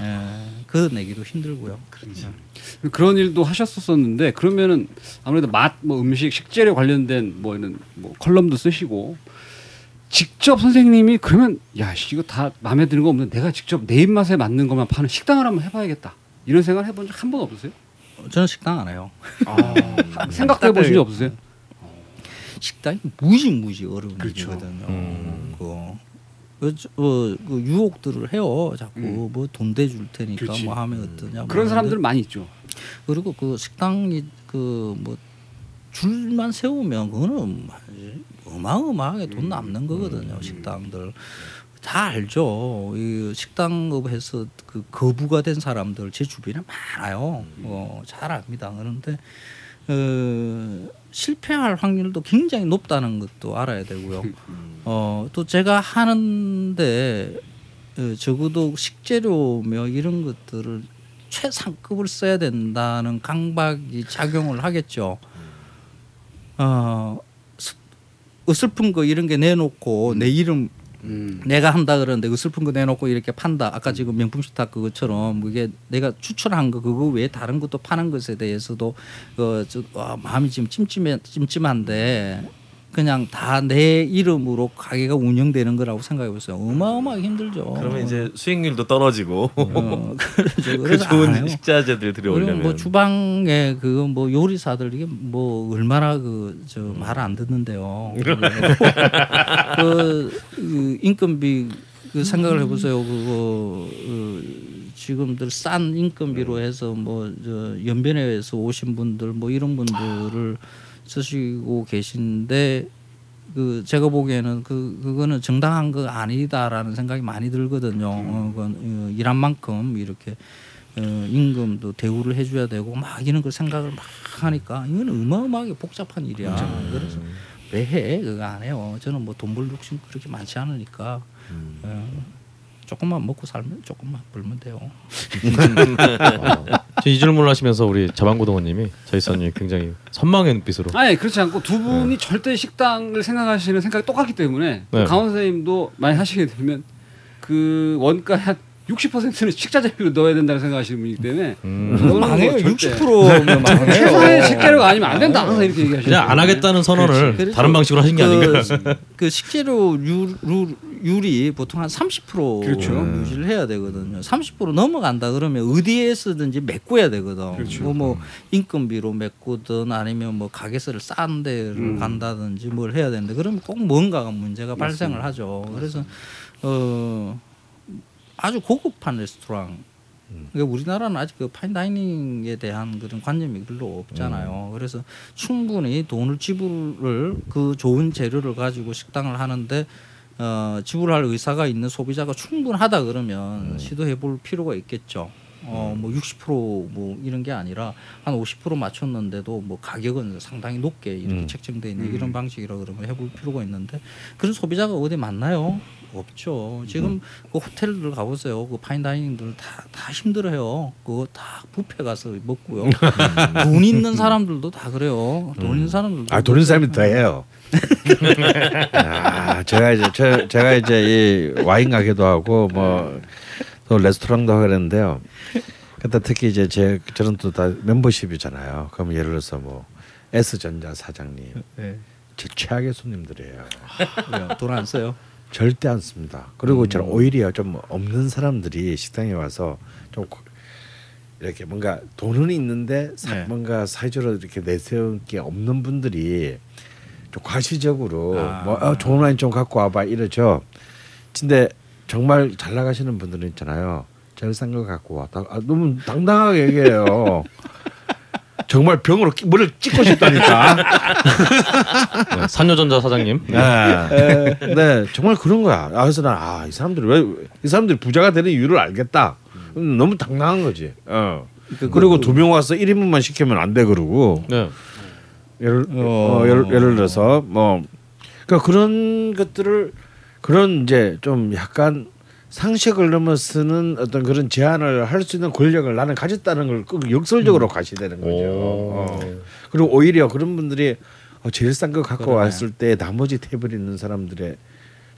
에, 걷어내기도 힘들고요. 그렇죠. 그런 일도 하셨었었는데 그러면은 아무래도 맛, 뭐 음식, 식재료 관련된 뭐 이런 뭐 컬럼도 쓰시고 직접 선생님이 그러면 야 씨, 이거 다 마음에 드는 거 없는데 내가 직접 내 입맛에 맞는 것만 파는 식당을 한번 해봐야겠다 이런 생각 해본 적 한 번 없으세요? 저는 식당 안 해요. 아, 생각도 해보신 적 없으세요? 식당이 무지 무지 어려운 그렇죠. 일이거든요. 음. 그, 어, 그 유혹들을 해요. 자꾸 음. 뭐돈 대줄 테니까 그렇지. 뭐 하면 어떠냐. 뭐 그런 사람들 많이 있죠. 그리고 그 식당이 그 뭐 줄만 세우면 그거는 어마어마하게 돈 남는 거거든요. 식당들 다 알죠. 이 식당업에서 그 거부가 된 사람들 제 주변에 많아요. 어, 잘 압니다. 그런데 어, 실패할 확률도 굉장히 높다는 것도 알아야 되고요. 어, 또 제가 하는데 어, 적어도 식재료며 이런 것들을 최상급을 써야 된다는 강박이 작용을 하겠죠. 어, 스- 어설픈 거 이런 게 내놓고 내 이름 음. 내가 한다 그러는데 어설픈 거 내놓고 이렇게 판다. 아까 지금 명품 식탁 그것처럼 그게 내가 추천한 거 그거 외에 다른 것도 파는 것에 대해서도 어, 저, 와, 마음이 지금 찜찜해 찜찜한데 그냥 다 내 이름으로 가게가 운영되는 거라고 생각해 보세요. 어마어마하게 힘들죠. 그러면 이제 수익률도 떨어지고 어, 그렇죠. [LAUGHS] 그. 좋은 식자재들 들여오려면 뭐 주방에 그 뭐 요리사들 이게 뭐 얼마나 그 저 말 안 듣는데요. [LAUGHS] 그, 그 인건비 그 생각을 해보세요. 그거 그 지금들 싼 인건비로 해서 뭐 저 연변에서 오신 분들 뭐 이런 분들을 쓰시고 계신데 그 제가 보기에는 그 그거는 정당한 거 아니다라는 생각이 많이 들거든요. 어, 그건 어, 일한 만큼 이렇게 어, 임금도 대우를 해줘야 되고 막 이런 걸 생각을 막 하니까 이건 어마어마하게 복잡한 일이야. 그래서 왜 해? 그거 안 해요. 저는 뭐 돈 벌 욕심 그렇게 많지 않으니까 어, 조금만 먹고 살면 조금만 벌면 돼요. [LAUGHS] 이 질문을 하시면서 우리 자방고등어님이 저희선님 굉장히 선망의 눈빛으로 아니 그렇지 않고 두 분이 절대 식당을 생각하시는 생각이 똑같기 때문에 네. 강원 선생님도 많이 하시게 되면 그 원가 한 60%는 식자 재미로 넣어야 된다고 생각하시는 분이기 때문에 음. 망해요. 절대 60%면 망해요. 최소한의 식재료가 아니면 안 된다 항상 이렇게 얘기하시죠. 그냥 안 하겠다는 선언을 그래서 다른 방식으로 하신 게 그, 아닌가. 그 식재료 율, 율, 율이 보통 한 30% 그렇죠. 유지를 해야 되거든요. 30% 넘어간다 그러면 어디에서든지 메꿔야 되거든. 그렇죠. 뭐, 뭐 인건비로 메꾸든 아니면 뭐 가게세를 싼 데를 음. 간다든지 뭘 해야 되는데 그러면 꼭 뭔가가 문제가 발생을 하죠. 그래서 어 아주 고급한 레스토랑 그러니까 우리나라는 아직 그 파인다이닝에 대한 그런 관념이 별로 없잖아요. 그래서 충분히 돈을 지불을 그 좋은 재료를 가지고 식당을 하는데 어, 지불할 의사가 있는 소비자가 충분하다 그러면 시도해 볼 필요가 있겠죠. 어, 뭐 60%뭐 이런 게 아니라 한 50% 맞췄는데도 뭐 가격은 상당히 높게 이렇게 책정돼 있는 이런 방식이라 그러면 해볼 필요가 있는데 그런 소비자가 어디 많나요? 없죠. 지금 그 호텔들 가보세요. 그 파인다이닝들 다, 다 힘들어요. 그거 다 뷔페 가서 먹고요. 돈 있는 사람들도 다 그래요. 돈 있는 사람들도. 아, 돈 있는 사람이 더 해요. 아, 제가 이제 저, 제가 이제 이 와인 가게도 하고 뭐 또 레스토랑도 하고 그랬는데요. 그때 특히 이제 제 저는 또 다 멤버십이잖아요. 그럼 예를 들어서 뭐 S전자 사장님 네. 제 최악의 손님들이에요. 돈 안 써요. 절대 안 씁니다. 그리고 저는 오히려 좀 없는 사람들이 식당에 와서 좀 고- 이렇게 뭔가 돈은 있는데 사- 네. 뭔가 사회적으로 이렇게 내세울 게 없는 분들이 좀 과시적으로 아. 뭐 어, 좋은 와인 좀 갖고 와봐 이러죠. 근데 정말 잘 나가시는 분들은 있잖아요. 제일 싼거 갖고 와. 다- 아, 너무 당당하게 얘기해요. [LAUGHS] 정말 병으로 끼- 물을 찍고 싶다니까. [LAUGHS] 네, 산여전자 사장님. 네. 네, 정말 그런 거야. 아, 그래서 난 아 이 사람들이 왜 이 사람들이 부자가 되는 이유를 알겠다. 음, 너무 당당한 거지. 어. 그리고 두 명 와서 1인분만 시키면 안 돼 그러고 네. 예를 어, 예를, 예를 들어서 뭐 그러니까 그런 것들을 그런 이제 좀 약간 상식을 넘어서는 어떤 그런 제안을 할 수 있는 권력을 나는 가졌다는 걸 꼭 역설적으로 과시되는 거죠. 오. 어. 그리고 오히려 그런 분들이 어, 제일 싼 거 갖고 그러네. 왔을 때 나머지 테이블에 있는 사람들의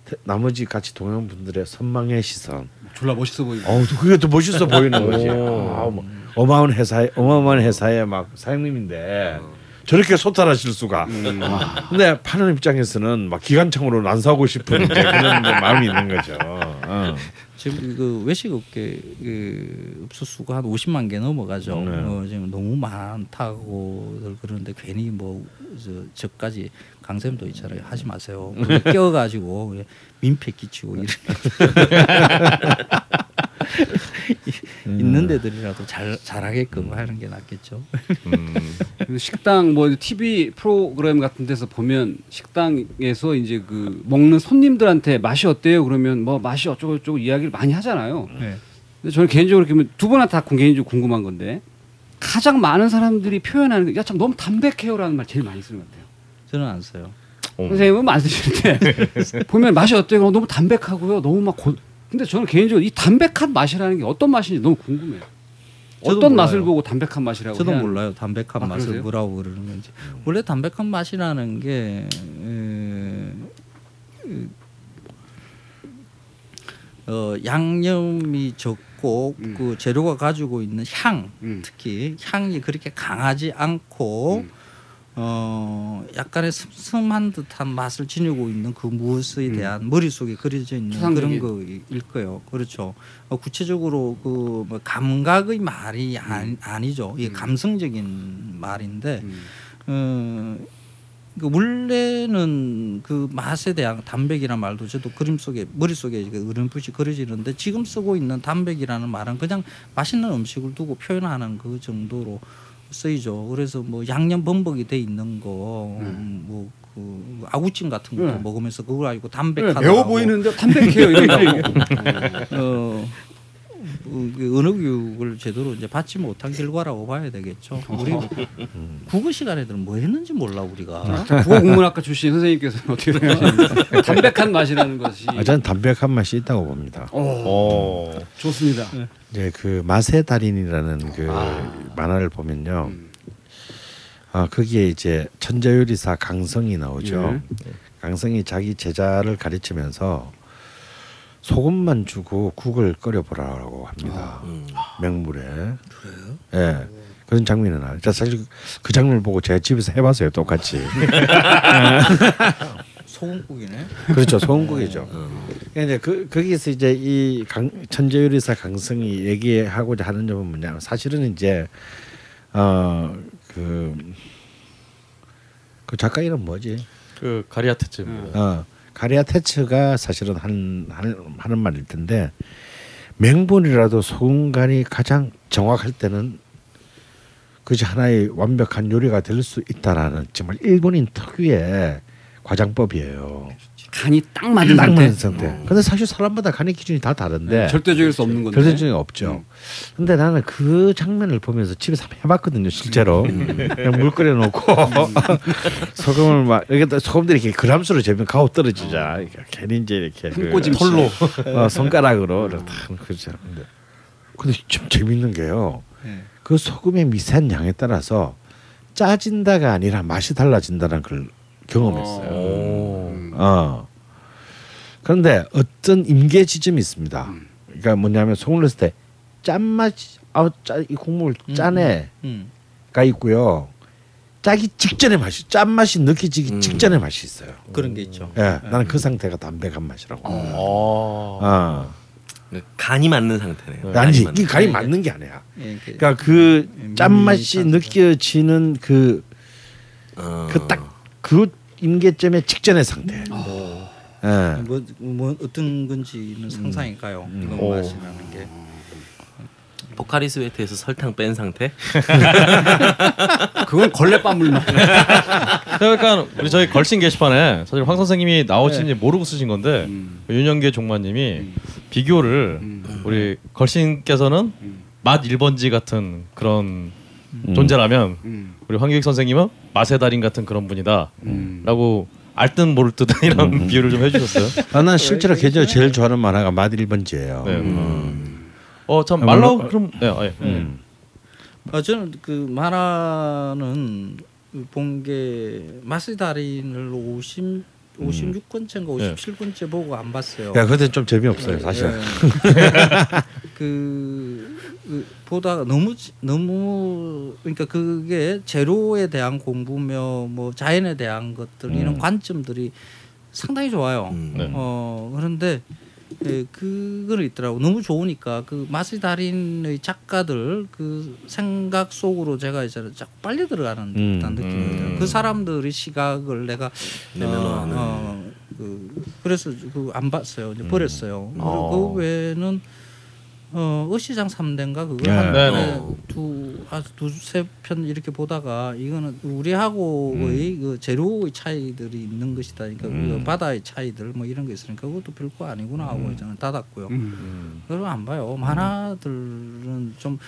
테- 나머지 같이 동행 분들의 선망의 시선. 졸라 멋있어 보이고. 어, 그게 더 멋있어 보이는 거지. 오. 아, 뭐, 어마어마한 회사에 어마어마한 회사의 막 사장님인데 저렇게 소탈하실 수가. 아, 근데 파는 입장에서는 막 기관총으로 난사하고 싶은 그런 마음이 있는 거죠. 어. 지금 그 외식 업계 그 업소 수가 한 50만 개 넘어가죠. 네. 어, 지금 너무 많다고 그러는데 괜히 뭐 저, 저까지 강쌤도 있잖아요. 하지 마세요. [LAUGHS] 껴가지고 민폐 끼치고 이런 [LAUGHS] 있는 데들이라도 잘 잘하게끔 하는 게 낫겠죠. 음. [LAUGHS] 그래서 식당 뭐 TV 프로그램 같은 데서 보면 식당에서 이제 그 먹는 손님들한테 맛이 어때요? 그러면 뭐 맛이 어쩌고 저쩌고 이야기를 많이 하잖아요. 네. 근데 저는 개인적으로 그러면 두 분한테 다 개인적으로 궁금한 건데 가장 많은 사람들이 표현하는 게야참 너무 담백해요라는 말 제일 많이 쓰는 것 같아요. 저는 안 써요. 어. 선생님은 안 쓰시는데 보면 맛이 어때요? 어, 너무 담백하고요. 너무 막 고... 근데 저는 개인적으로 이 담백한 맛이라는 게 어떤 맛인지 너무 궁금해요. 어떤 몰라요. 맛을 보고 담백한 맛이라고 저도 몰라요. 담백한 아, 맛을 그러세요? 뭐라고 그러는 건지. 원래 담백한 맛이라는 게 어, 양념이 적고 음. 그 재료가 가지고 있는 향, 음. 특히 향이 그렇게 강하지 않고 음. 어 약간의 슴슴한 듯한 맛을 지니고 있는 그 무엇에 음. 대한 머릿속에 그려져 있는 추상적인. 그런 거일 거예요. 그렇죠. 어, 구체적으로 그 뭐 감각의 말이 아니, 아니 죠. 이게 감성적인 말인데 음. 어, 그 원래는 그 맛에 대한 담백이란 말도 저도 그림 속에 머릿속에 그 어렴풋이 그려지는데 지금 쓰고 있는 담백이라는 말은 그냥 맛있는 음식을 두고 표현하는 그 정도로 쓰이죠. 그래서 뭐 양념 범벅이 돼 있는 거, 음. 뭐 그 아구찜 같은 것도 네. 먹으면서 그걸 알고 네, 담백하다. 매워 보이는데 담백해요 이런다고. [LAUGHS] 어, 어, 그 언어 교육을 제대로 이제 받지 못한 결과라고 봐야 되겠죠. 우리 국어 시간에들은 뭐 했는지 몰라 우리가. 국어 국문학과 출신 선생님께서는 어떻게 생각하십니까? [LAUGHS] 담백한 맛이라는 것이. 아, 저는 담백한 맛이 있다고 봅니다. 오, 어. 좋습니다. 이제 그 맛의 달인이라는 그 만화를 보면요. 음. 아 거기에 이제 천재요리사 강성이 나오죠. 예. 강성이 자기 제자를 가르치면서 소금만 주고 국을 끓여보라고 합니다. 음. 맹물에. 그래요? 예. 그런 장면이 나요. 자, 사실 그 장면을 보고 제가 집에서 해봤어요. 똑같이. [LAUGHS] 소금국이네. 그렇죠. 소금국이죠. 그러니까 이제 그 거기서 이제 이 강, 천재 요리사 강성이 얘기하고자 하는 점은 뭐냐면 사실은 이제 어그그 그 작가 이름 뭐지? 그 가리아테츠입니다. 어 가리아 테츠가 사실은 한, 한 하는 말일 텐데 맹분이라도 소금 간이 가장 정확할 때는 그것이 하나의 완벽한 요리가 될 수 있다라는 정말 일본인 특유의 과장법이에요. 간이 딱 맞은 딱 상태. 맞는 상태. 근데 사실 사람마다 간의 기준이 다 다른데 네, 절대적일 수 없는 건데. 별대중이 없죠. 근데 나는 그 장면을 보면서 집에서 해봤거든요, 실제로. 그냥 물 끓여놓고 [LAUGHS] 소금을 막 여기다 소금들이 이렇게 그람수로 재면 가오 떨어지자. 이렇게 괜히 이제 이렇게 그 털로 어, 손가락으로 이렇게 탁 그렇죠. 근데, 근데 좀 재밌는 게요. 네. 그 소금의 미세한 양에 따라서 짜진다가 아니라 맛이 달라진다는 걸 경험했어요. 오. 어. 그런데 어떤 임계 지점이 있습니다. 음. 그러니까 뭐냐면 소금을 넣었을 때 짠맛이 아짜이 국물 짠해가 음. 있고요. 짜기 직전에 맛이 짠맛이 느껴지기 음. 직전에 맛이 있어요. 그런 게 있죠. 예, 나는 그 상태가 담백한 맛이라고. 어. 어. 간이 맞는 상태네요. 아니지 맞는 이 간이 네. 맞는 게 아니야. 예, 그- 그러니까 그 음, 짠맛이 느껴지는 그 어. 그딱그 임계점의 직전의 상태. 예. 뭐, 뭐 어떤 건지는 상상이 가요. 그 오. 맛이라는 게. 포카리 스웨트에서 설탕 뺀 상태? [LAUGHS] 그건 걸레바물만. 그러니까 우리 저희 걸신 게시판에 사실 황 선생님이 나오신지 모르고 쓰신 건데 음. 윤영계 종마님이 비교를 음. 우리 걸신께서는 음. 맛 1번지 같은 그런 존재라면 음. 우리 황교익 선생님은 맛의 달인 같은 그런 분이다라고 음. 알듯 모를 듯한 [LAUGHS] 이런 비유를 좀 해주셨어요. 아, 난 실제로 개인적으로 제일 좋아하는 만화가 맛 1번지예요. 네. 음. 어참 아, 물론- 그럼 네, 아, 예. 음. 어, 저는 그 만화는 본 게 마스 달인을 50 56권째인가 네. 57권째 보고 안 봤어요. 야, 그때 좀 재미없어요, 사실. 예. [LAUGHS] 그, 그 보다가 너무 지- 너무 그러니까 그게 제로에 대한 공부며 뭐 자연에 대한 것들 이런 음. 관점들이 상당히 좋아요. 음. 네. 어 그런데 예, 그거는 있더라고 너무 좋으니까 그 마스 달인의 작가들 그 생각 속으로 제가 이제 자꾸 빨리 들어가는 음. 듯한 느낌이 음. 들어요. 그 사람들의 시각을 내가 내면화하는. 어, 어, 그 그래서 그 안 봤어요. 이제 음. 버렸어요. 그리고 어. 그 외에는 어 의시장 3대인가 그거 네. 한 네네. 두두세 편 이렇게 보다가 이거는 우리하고의 그 재료의 차이들이 있는 것이다. 그러니까 음. 그 바다의 차이들 뭐 이런 게 있으니까 그것도 별거 아니구나 하고 이제 닫았고요. 음. 그걸 안 봐요. 만화들은 좀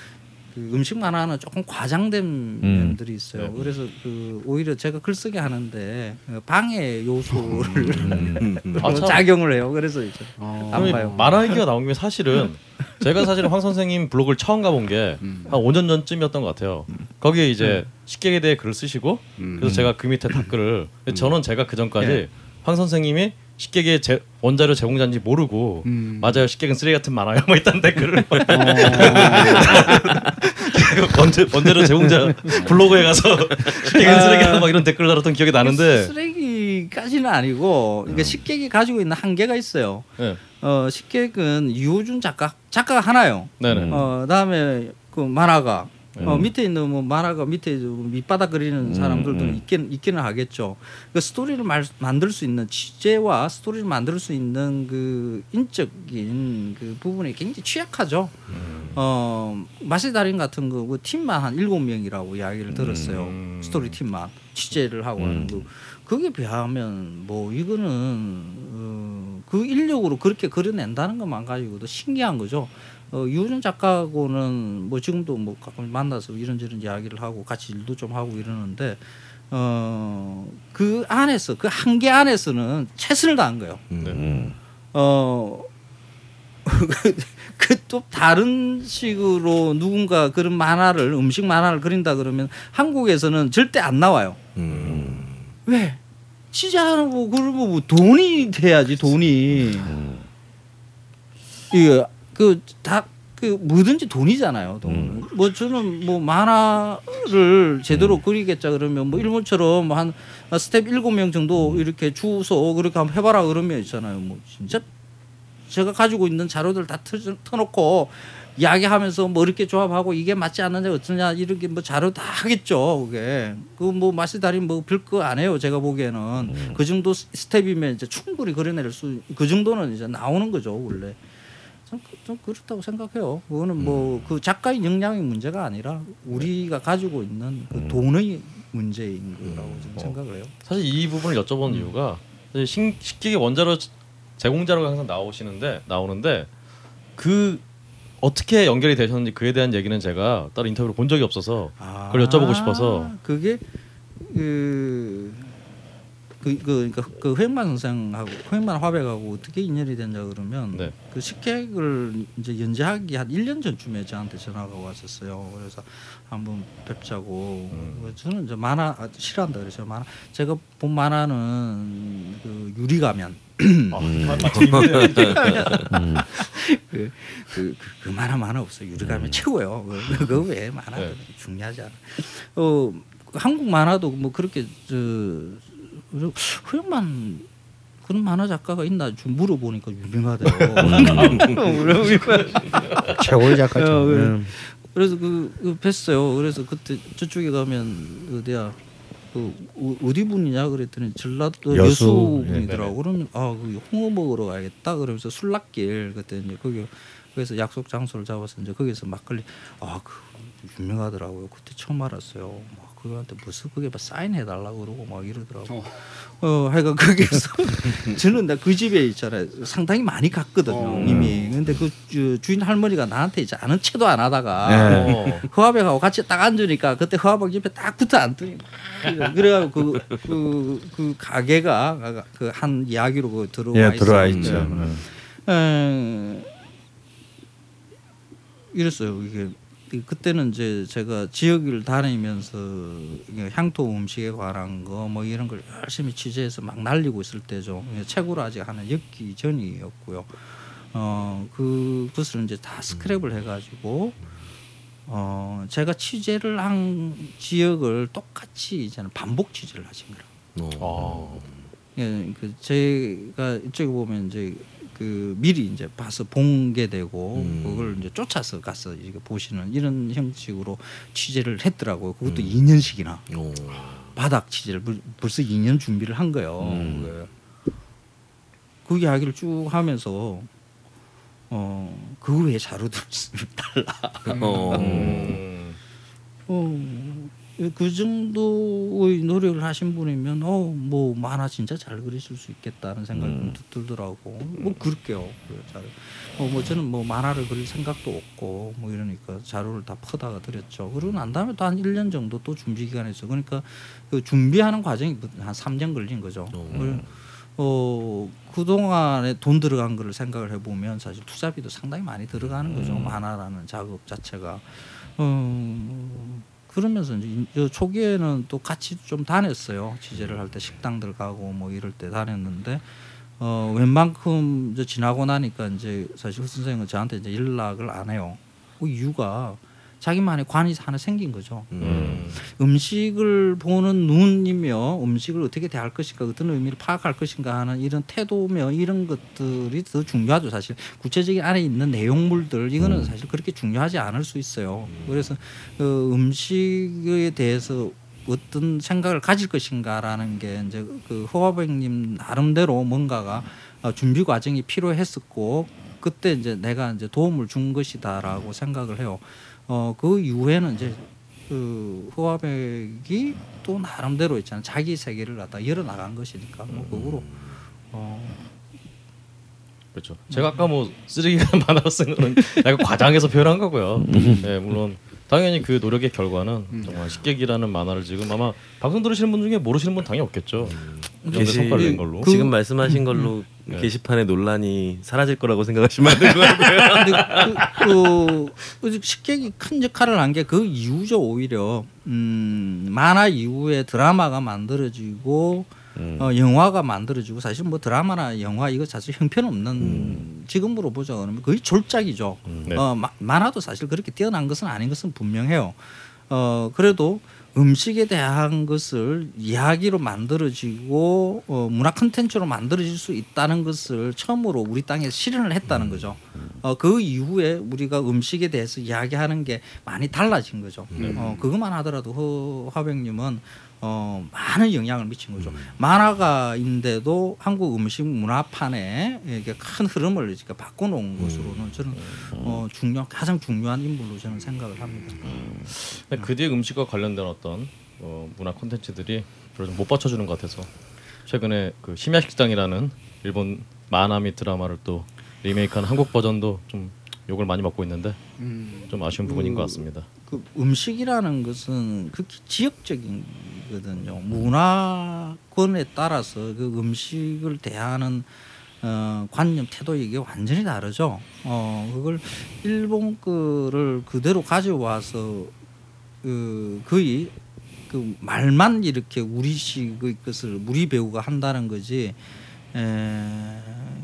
그 음식 만화는 조금 과장된 면들이 있어요. 네. 그래서 그 오히려 제가 글쓰기 하는데 그 방해 요소를 음. 아, 참. 작용을 해요. 그래서 이제 어. 안 봐요. 만화 얘기가 나온 김에 사실은 제가 사실 황 선생님 블로그를 처음 가본 게한 음. 5년 전쯤이었던 것 같아요. 거기에 이제 식객에 대해 글을 쓰시고 음. 그래서 제가 그 밑에 댓글을 저는 제가 그 전까지 예. 황 선생님이 식객의 제, 원자료 제공자인지 모르고 음. 맞아요 식객은 쓰레기 같은 만화요 뭐 이딴 댓글을 [LAUGHS] 원재, 원자료 제공자 블로그에 가서 식객은 쓰레기야 막 이런 댓글 달았던 기억이 나는데 쓰레기까지는 아니고 그러니까 식객이 가지고 있는 한계가 있어요. 네. 어 식객은 이호준 작가 작가가 하나요. 네네 어 그다음에 그 만화가 어, 음. 밑에 있는 뭐 만화가 밑에 좀 밑바닥 그리는 사람들도 음. 있긴 있기는 하겠죠. 그 스토리를 말, 만들 수 있는 취재와 스토리를 만들 수 있는 그 인적인 그 부분이 굉장히 취약하죠. 어 마시 달인 같은 거 그 팀만 한 일곱 명이라고 이야기를 들었어요. 음. 스토리 팀만 취재를 하고 하는 거. 그게 비하면 뭐 이거는 어, 그 인력으로 그렇게 그려낸다는 것만 가지고도 신기한 거죠. 어, 유준 작가하고는 뭐 지금도 뭐 가끔 만나서 이런저런 이야기를 하고 같이 일도 좀 하고 이러는데 어, 그 안에서 그 한계 안에서는 최선을 다한 거예요. 음. 어, [LAUGHS] 그또 다른 식으로 누군가 그런 만화를 음식 만화를 그린다 그러면 한국에서는 절대 안 나와요. 음. 왜? 취재하고 그러면 뭐 돈이 돼야지 돈이. 이게 그다 그 뭐든지 돈이잖아요. 돈. 음. 뭐 저는 뭐 만화를 제대로 그리겠자 그러면 뭐 일본처럼 한 스태프 일곱 명 정도 이렇게 줘서 그렇게 한번 해봐라 그러면 있잖아요. 뭐 진짜 제가 가지고 있는 자료들 다 터, 터놓고 이야기하면서 뭐 이렇게 조합하고 이게 맞지 않느냐 어쩌냐 이렇게 뭐 자료 다 하겠죠. 그게 그 뭐 맛의 달인 뭐 별거 안 해요. 제가 보기에는 그 정도 스- 스태프면 이제 충분히 그려낼 수 그 정도는 이제 나오는 거죠 원래. 좀, 그- 좀 그렇다고 생각해요. 그거는 뭐 그 작가의 역량의 문제가 아니라 우리가 가지고 있는 그 돈의 문제인 거라고 저는 생각을 해요. 사실 이 부분을 여쭤본 이유가 신, 식기계 원자로 제공자로 항상 나오시는데 나오는데 그 어떻게 연결이 되셨는지 그에 대한 얘기는 제가 따로 인터뷰를 본 적이 없어서 그걸 여쭤보고 싶어서. 그게 그, 그, 그, 그러니까 그 회만 선생하고 회만 화백하고 어떻게 인연이 됐냐 그러면 네. 그 식객을 이제 연재하기 한 1년 전쯤에 저한테 전화가 왔었어요. 그래서 한번 뵙자고. 음. 저는 이제 만화 아, 싫어한다 그래서 만화 제가 본 만화는 그 유리가면 아, 음. 그, [LAUGHS] 그, 그, 그 만화 만화 없어요. 유리가면 최고예요. 그- 그거 왜 만화 네. 중요하지 않아. 어 한국 만화도 뭐 그렇게 저 허영만 그런 만화 작가가 있나 좀 물어보니까 유명하대요. [LAUGHS] 최고의 작가죠. 어, 그래. 음. 그래서 그, 그 뵀어요. 그래서 그때 저쪽에 가면 어디야 그 어- 어디 분이냐 그랬더니 전라도 여수. 여수, 예. 분이더라고. 그러면 아그 홍어 먹으러 가야겠다. 그러면서 술락길 그때 이제 거기 그래서 약속 장소를 잡아서 이제 거기서 막걸리 아그 유명하더라고요. 그때 처음 알았어요. 막 그한테 무슨 그게 막 사인해 달라고 그러고 막 이러더라고. 어, 하여간 거기서 [LAUGHS] 저는 나 그 집에 있잖아요. 상당히 많이 갔거든요. 어. 이미. 근데 그 주, 주인 할머니가 나한테 이제 아는 체도 안 하다가 네. 어, 허화백하고 같이 딱 앉으니까 그때 허화백 옆에 딱 붙어 앉더니 막 그래가지고 그, 그, 그 가게가 그 한 이야기로 그 들어와 예, 들어와. 있죠. 음. 음. 에, 이랬어요. 이게 그때는 이제 제가 지역을 다니면서 향토 음식에 관한 거 뭐 이런 걸 열심히 취재해서 막 날리고 있을 때죠. 예, 책으로 아직 하나 엮기 전이었고요. 어, 그 그것을 이제 다 스크랩을 해가지고 어, 제가 취재를 한 지역을 똑같이 이제는 반복 취재를 하신 거라고. 어. 예, 그 제가 이쪽에 보면 이제 그 미리 이제 봐서 본게되고 음. 그걸 이제 쫓아서 가서 이렇게 보시는 이런 형식으로 취재를 했더라고요. 그것도 음. 2년씩이나 오. 바닥 취재를 벌- 벌써 2년 준비를 한 거예요. 음. 그- 그 이야기를 쭉 하면서 어, 그 외에 자료들 [LAUGHS] 달라. 어. 음. 어, 그 정도의 노력을 하신 분이면 어뭐 만화 진짜 잘 그리실 수 있겠다는 생각이 음. 좀 들더라고. 뭐 그럴게요. 그래, 잘. 어, 뭐 저는 뭐 만화를 그릴 생각도 없고 뭐 이러니까 자료를 다 퍼다가 드렸죠. 그러고 난 다음에 또 한 1년 정도 또 준비 기간이 있어. 그러니까 그 준비하는 과정이 한 3년 걸린 거죠. 어. 그래- 어, 그동안에 돈 들어간 거를 생각을 해보면 사실 투자비도 상당히 많이 들어가는 거죠. 음. 만화라는 작업 자체가. 어, 그러면서 이제 초기에는 또 같이 좀 다녔어요. 취재를 할 때 식당들 가고 뭐 이럴 때 다녔는데 어, 웬만큼 이제 지나고 나니까 이제 사실 선생은 저한테 이제 연락을 안 해요. 그 이유가 자기만의 관이 하나 생긴 거죠. 음. 음식을 보는 눈이며 음식을 어떻게 대할 것인가 어떤 의미를 파악할 것인가 하는 이런 태도며 이런 것들이 더 중요하죠 사실 구체적인 안에 있는 내용물들 이거는 사실 그렇게 중요하지 않을 수 있어요 그래서 그 음식에 대해서 어떤 생각을 가질 것인가라는 게 이제 그 허화백님 나름대로 뭔가가 어, 준비 과정이 필요했었고 그때 이제 내가 이제 도움을 준 것이다라고 생각을 해요. 어 그 이후에는 이제 그 허화백이 또 나름대로 있잖아요. 자기 세계를 갖다 열어 나간 것이니까 뭐 그거로 어 그렇죠. 제가 아까 뭐 쓰레기가 [LAUGHS] 많아서 쓴 거는 약간 과장해서 표현한 거고요. 네, 물론 당연히 그 노력의 결과는 정말 식객이라는 만화를 지금 아마 방송 들으시는 분 중에 모르시는 분 당연히 없겠죠. 그 게시- 성과를 낸 걸로. 그- 지금 말씀하신 걸로 네. 게시판의 논란이 사라질 거라고 생각하시면 안 되고요. [LAUGHS] 그, 그, 그 식객이 큰 역할을 한 게 그 이후죠 오히려 음, 만화 이후에 드라마가 만들어지고 음. 어, 영화가 만들어지고 사실 뭐 드라마나 영화 이거 사실 형편없는 지금으로 보자 그러면 거의 졸작이죠. 네. 어, 마- 만화도 사실 그렇게 뛰어난 것은 아닌 것은 분명해요. 어, 그래도 음식에 대한 것을 이야기로 만들어지고 어, 문화 콘텐츠로 만들어질 수 있다는 것을 처음으로 우리 땅에 실현을 했다는 거죠. 어, 그 이후에 우리가 음식에 대해서 이야기하는 게 많이 달라진 거죠. 어, 그것만 하더라도 허, 화백님은 어, 많은 영향을 미친 거죠. 만화가인데도 한국 음식 문화판에 이게 큰 흐름을 이렇게 바꿔놓은 것으로는 저는 어, 중요 가장 중요한 인물로 저는 생각을 합니다. 근데 그 뒤에 음식과 관련된 어떤 어, 문화 콘텐츠들이 별로 좀못 받쳐주는 것 같아서 최근에 그 심야 식당이라는 일본 만화 및 드라마를 또 리메이크한 한국 버전도 좀 욕을 많이 먹고 있는데 좀 아쉬운 부분인 것 같습니다. 그 음식이라는 것은 극히 지역적이거든요. 문화권에 따라서 그 음식을 대하는 어, 관념 태도 이게 완전히 다르죠. 어, 그걸 일본 거를 그대로 가져와서 그 거의 그 말만 이렇게 우리식의 것을 우리 배우가 한다는 거지. 에, 그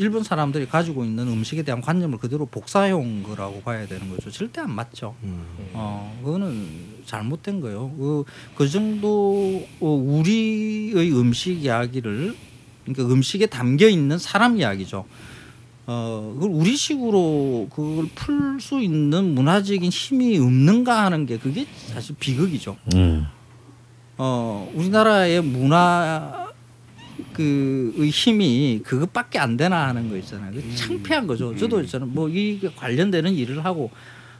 일본 사람들이 가지고 있는 음식에 대한 관념을 그대로 복사해온 거라고 봐야 되는 거죠. 절대 안 맞죠. 어, 그거는 잘못된 거예요. 그, 그 정도 어, 우리의 음식 이야기를 그러니까 음식에 담겨 있는 사람 이야기죠. 어, 그걸 우리식으로 그걸 풀 수 있는 문화적인 힘이 없는가 하는 게 그게 사실 비극이죠. 음. 어, 우리나라의 문화 그의 힘이 그것밖에 안 되나 하는 거 있잖아요. 그 창피한 거죠. 저도 저는 뭐 이 관련되는 일을 하고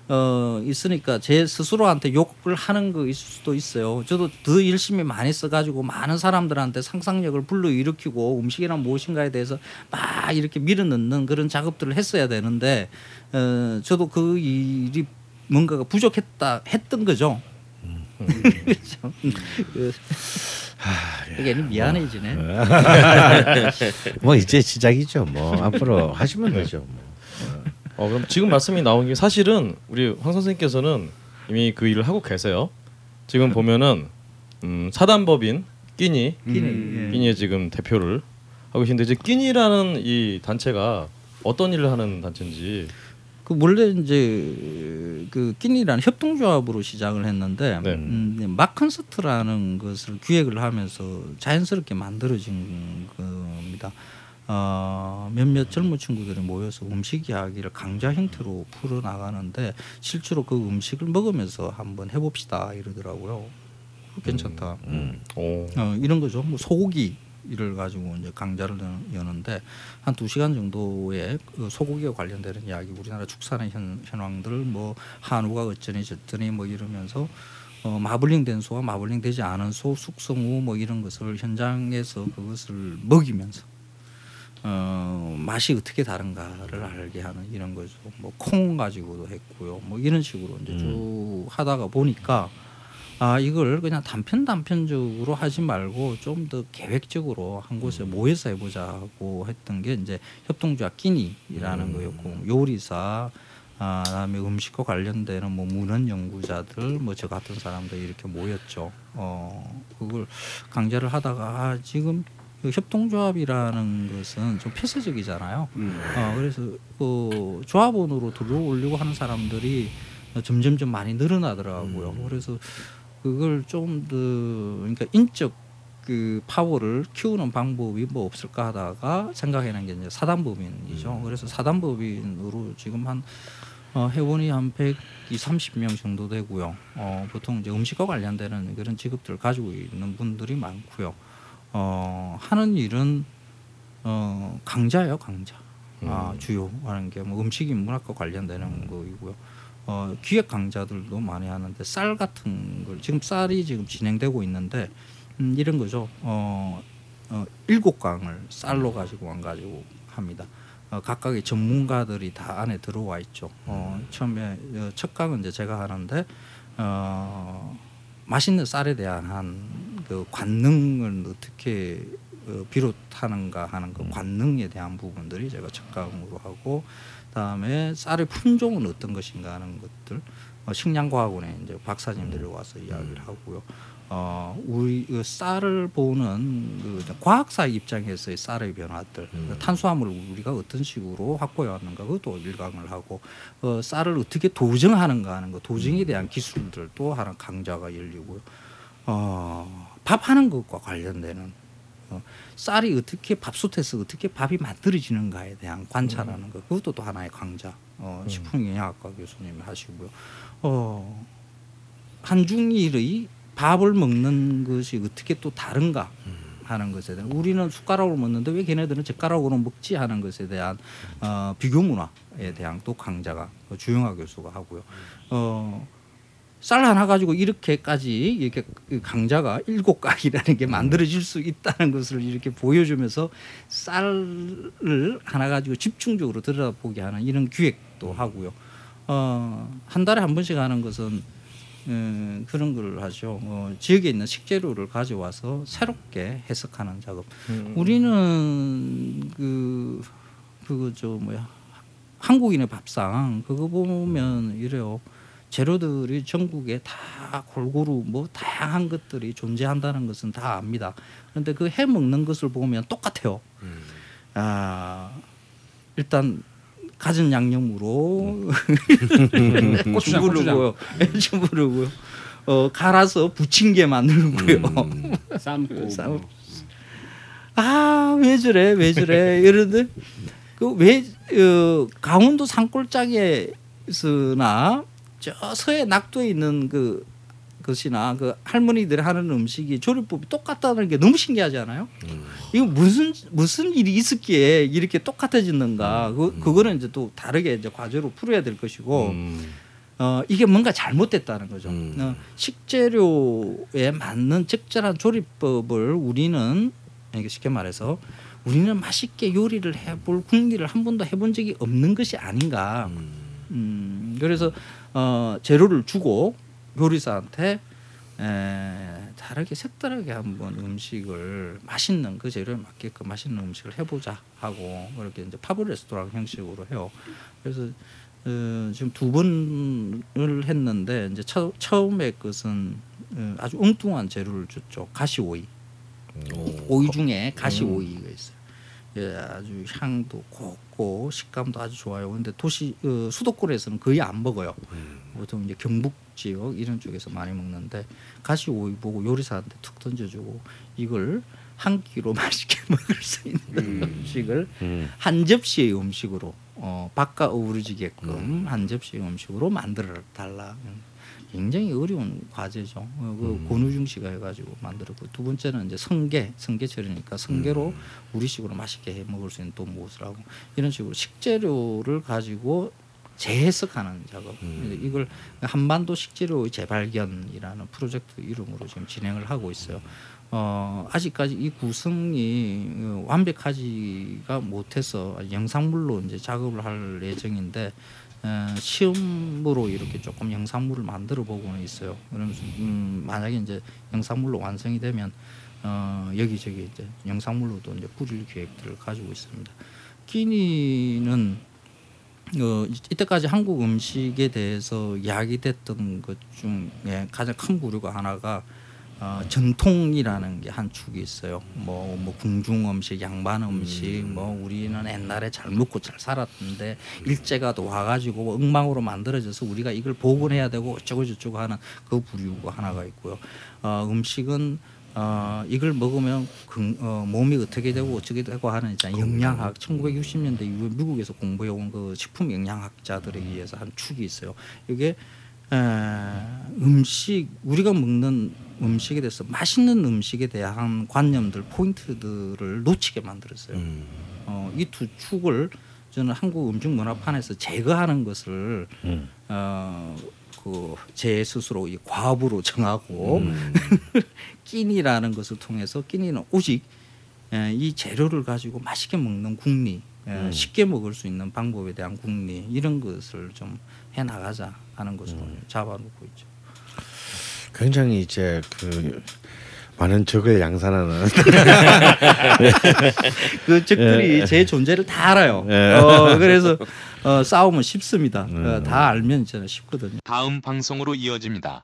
어 있으니까 제 스스로한테 욕을 하는 거 있을 수도 있어요. 저도 더 열심히 많이 써가지고 많은 사람들한테 상상력을 불러일으키고 음식이란 무엇인가에 대해서 막 이렇게 밀어넣는 그런 작업들을 했어야 되는데 어 저도 그 일이 뭔가가 부족했다 했던 거죠. 그렇죠. 그, 그게 미안해지네. 뭐 이제 시작이죠. 뭐 앞으로 하시면 되죠. 뭐. 어, 그럼 지금 말씀이 나온 게 사실은 우리 황 선생님께서는 이미 그 일을 하고 계세요. 지금 보면은 음, 사단법인 끼니 끼니, 예. 끼니의 지금 대표를 하고 계신데 이제 끼니라는 이 단체가 어떤 일을 하는 단체인지 그 원래 이제 그 끼니라는 협동조합으로 시작을 했는데 네. 음, 마컨서트라는 것을 기획을 하면서 자연스럽게 만들어진 겁니다. 어, 몇몇 젊은 친구들이 모여서 음식 이야기를 강좌 형태로 풀어 나가는데 실제로 그 음식을 먹으면서 한번 해봅시다 이러더라고요. 괜찮다. 오. 어, 이런 거죠. 뭐 소고기 를 가지고 이제 강좌를 여- 여는데 한 두 시간 정도의 그 소고기와 관련되는 이야기, 우리나라 축산의 현, 현황들, 뭐 한우가 어쩌니 저쩌니 뭐 이러면서 어, 마블링된 소와 마블링되지 않은 소, 숙성우 뭐 이런 것을 현장에서 그것을 먹이면서 어, 맛이 어떻게 다른가를 알게 하는 이런 거죠. 뭐 콩 가지고도 했고요. 뭐 이런 식으로 이제 쭉 하다가 보니까 아 이걸 그냥 단편 단편적으로 하지 말고 좀 더 계획적으로 한 곳에 모여서 해보자고 했던 게 이제 협동조합 끼니라는 거였고 요리사 아 그다음에 음식과 관련되는 뭐 문헌 연구자들 뭐 저 같은 사람들 이렇게 모였죠. 어 그걸 강좌를 하다가 아, 지금 그 협동조합이라는 것은 좀 폐쇄적이잖아요. 어, 그래서 그 조합원으로 들어오려고 하는 사람들이 점점점 많이 늘어나더라고요. 그래서 그걸 좀 더 그러니까 인적 그 파워를 키우는 방법이 뭐 없을까 하다가 생각해낸 게 이제 사단법인이죠. 그래서 사단법인으로 지금 한 어, 회원이 한 120, 30명 정도 되고요. 어, 보통 이제 음식과 관련되는 그런 직업들을 가지고 있는 분들이 많고요. 어, 하는 일은 어, 강좌예요, 강좌. 아, 주요 하는 게 뭐 음식 인 문학과 관련되는 거이고요. 어, 기획 강좌들도 많이 하는데 쌀 같은 걸 지금 쌀이 지금 진행되고 있는데 음, 이런 거죠. 어, 어, 일곱 강을 쌀로 가지고 왕 가지고 합니다. 어, 각각의 전문가들이 다 안에 들어와 있죠. 어, 처음에 어, 첫 강은 이제 제가 하는데 어, 맛있는 쌀에 대한 그 관능을 어떻게 어, 비롯하는가 하는 그 관능에 대한 부분들이 제가 첫 강으로 하고 그다음에 쌀의 품종은 어떤 것인가 하는 것들. 어, 식량과학원에 이제 박사님들이 와서 이야기를 하고요. 어 우리 그 쌀을 보는 그 과학사 입장에서의 쌀의 변화들 그 탄수화물을 우리가 어떤 식으로 확보해 왔는가 그것도 일강을 하고 어 쌀을 어떻게 도정하는가 하는 거 도정에 대한 기술들도 하나 강좌가 열리고요. 어 밥하는 것과 관련되는 어, 쌀이 어떻게 밥솥에서 어떻게 밥이 만들어지는가에 대한 관찰하는 것. 그것도 또 하나의 강좌. 어, 식품영양학과 교수님이 하시고요. 어 한중일의 밥을 먹는 것이 어떻게 또 다른가 하는 것에 대한 우리는 숟가락으로 먹는데 왜 걔네들은 젓가락으로 먹지 하는 것에 대한 어, 비교 문화에 대한 또 강좌가 주영하 교수가 하고요. 어, 쌀 하나 가지고 이렇게까지 이렇게 그 강좌가 일곱 각이라는 게 만들어질 수 있다는 것을 이렇게 보여주면서 쌀을 하나 가지고 집중적으로 들여다보게 하는 이런 기획도 하고요. 어, 한 달에 한 번씩 하는 것은 음, 그런 걸 하죠. 어, 지역에 있는 식재료를 가져와서 새롭게 해석하는 작업. 우리는 그 그거 저 뭐야 한국인의 밥상 그거 보면 이래요. 재료들이 전국에 다 골고루 뭐 다양한 것들이 존재한다는 것은 다 압니다. 그런데 그 해 먹는 것을 보면 똑같아요. 아 일단 갖은 양념으로 [LAUGHS] 고추장, 주부르고요, 주부르고요. 어 갈아서 부침개 만들고요. 삶고 삶- 뭐. 아왜 저래 왜 저래 이러는데 그왜 어, 강원도 산골짜기에서나 저 서해 낙도에 있는 그 것이나 그 할머니들이 하는 음식이 조리법이 똑같다는 게 너무 신기하지 않아요? 이거 무슨 무슨 일이 있었기에 이렇게 똑같아졌는가? 그 그거는 이제 또 다르게 이제 과제로 풀어야 될 것이고 어 이게 뭔가 잘못됐다는 거죠. 음. 어, 식재료에 맞는 적절한 조리법을 우리는 쉽게 말해서 우리는 맛있게 요리를 해볼 궁리를 한 번도 해본 적이 없는 것이 아닌가. 음, 그래서 어, 재료를 주고 요리사한테 에, 다르게 색다르게 한번 음식을 맛있는 그 재료에 맞게끔 맛있는 음식을 해보자 하고 그렇게 이제 팝업 레스토랑 형식으로 해요. 그래서 어, 지금 두 번을 했는데 이제 처, 처음에 것은 어, 아주 엉뚱한 재료를 줬죠. 가시 오이. 오 이 중에 가시 오이가 있어요. 예, 아주 향도 곱고 식감도 아주 좋아요. 근데 도시 어, 수도권에서는 거의 안 먹어요. 보통 이제 경북 지역 이런 쪽에서 많이 먹는데 가시 오이 보고 요리사한테 툭 던져주고 이걸 한 끼로 [LAUGHS] 맛있게 먹을 수 있는 음 식을 한 접시의 음식으로 어, 바꿔 어우러지게끔 한 접시의 음식으로 만들어 달라. 굉장히 어려운 과제죠. 어, 그 권우중 씨가 해가지고 만들었고 두 번째는 이제 성게, 성게철이니까 성게로 우리식으로 맛있게 해 먹을 수 있는 또 무엇을 하고 이런 식으로 식재료를 가지고 재해석하는 작업. 이걸 한반도 식재료의 재발견이라는 프로젝트 이름으로 지금 진행을 하고 있어요. 어, 아직까지 이 구성이 어, 완벽하지가 못해서 영상물로 이제 작업을 할 예정인데 어, 시험으로 이렇게 조금 영상물을 만들어 보고는 있어요. 그러면서 음, 만약에 이제 영상물로 완성이 되면 어, 여기저기 이제 영상물로도 이제 뿌릴 계획들을 가지고 있습니다. 끼니는 어, 이- 이때까지 한국 음식에 대해서 이야기됐던 것 중에 가장 큰 부류가 하나가 어, 전통이라는 게 한 축이 있어요. 뭐, 뭐 궁중 음식, 양반 음식, 뭐 우리는 옛날에 잘 먹고 잘 살았는데 일제가 또 와가지고 뭐 엉망으로 만들어져서 우리가 이걸 복원해야 되고 어쩌고 저쩌고 하는 그 부류가 하나가 있고요. 어, 음식은 어, 이걸 먹으면 근- 어, 몸이 어떻게 되고 어떻게 되고 하는 있잖아요. 영양학 1960년대 이후에 미국에서 공부해 온 그 식품 영양학자들에 의해서 한 축이 있어요. 이게 에, 음식 우리가 먹는 음식에 대해서 맛있는 음식에 대한 관념들 포인트들을 놓치게 만들었어요. 어, 이 두 축을 저는 한국 음식 문화판에서 제거하는 것을 어, 그제 스스로 이 과부로 정하고 [LAUGHS] 끼니라는 것을 통해서 끼니는 오직 에, 이 재료를 가지고 맛있게 먹는 궁리, 에, 쉽게 먹을 수 있는 방법에 대한 궁리 이런 것을 좀 해 나가자 하는 것으로 잡아놓고 있죠. 굉장히 이제 그 많은 적을 양산하는 [LAUGHS] 그 적들이 제 존재를 다 알아요. 예. 어, 그래서 어, 싸우면 쉽습니다. 어, 다 알면 저는 쉽거든요. 다음 방송으로 이어집니다.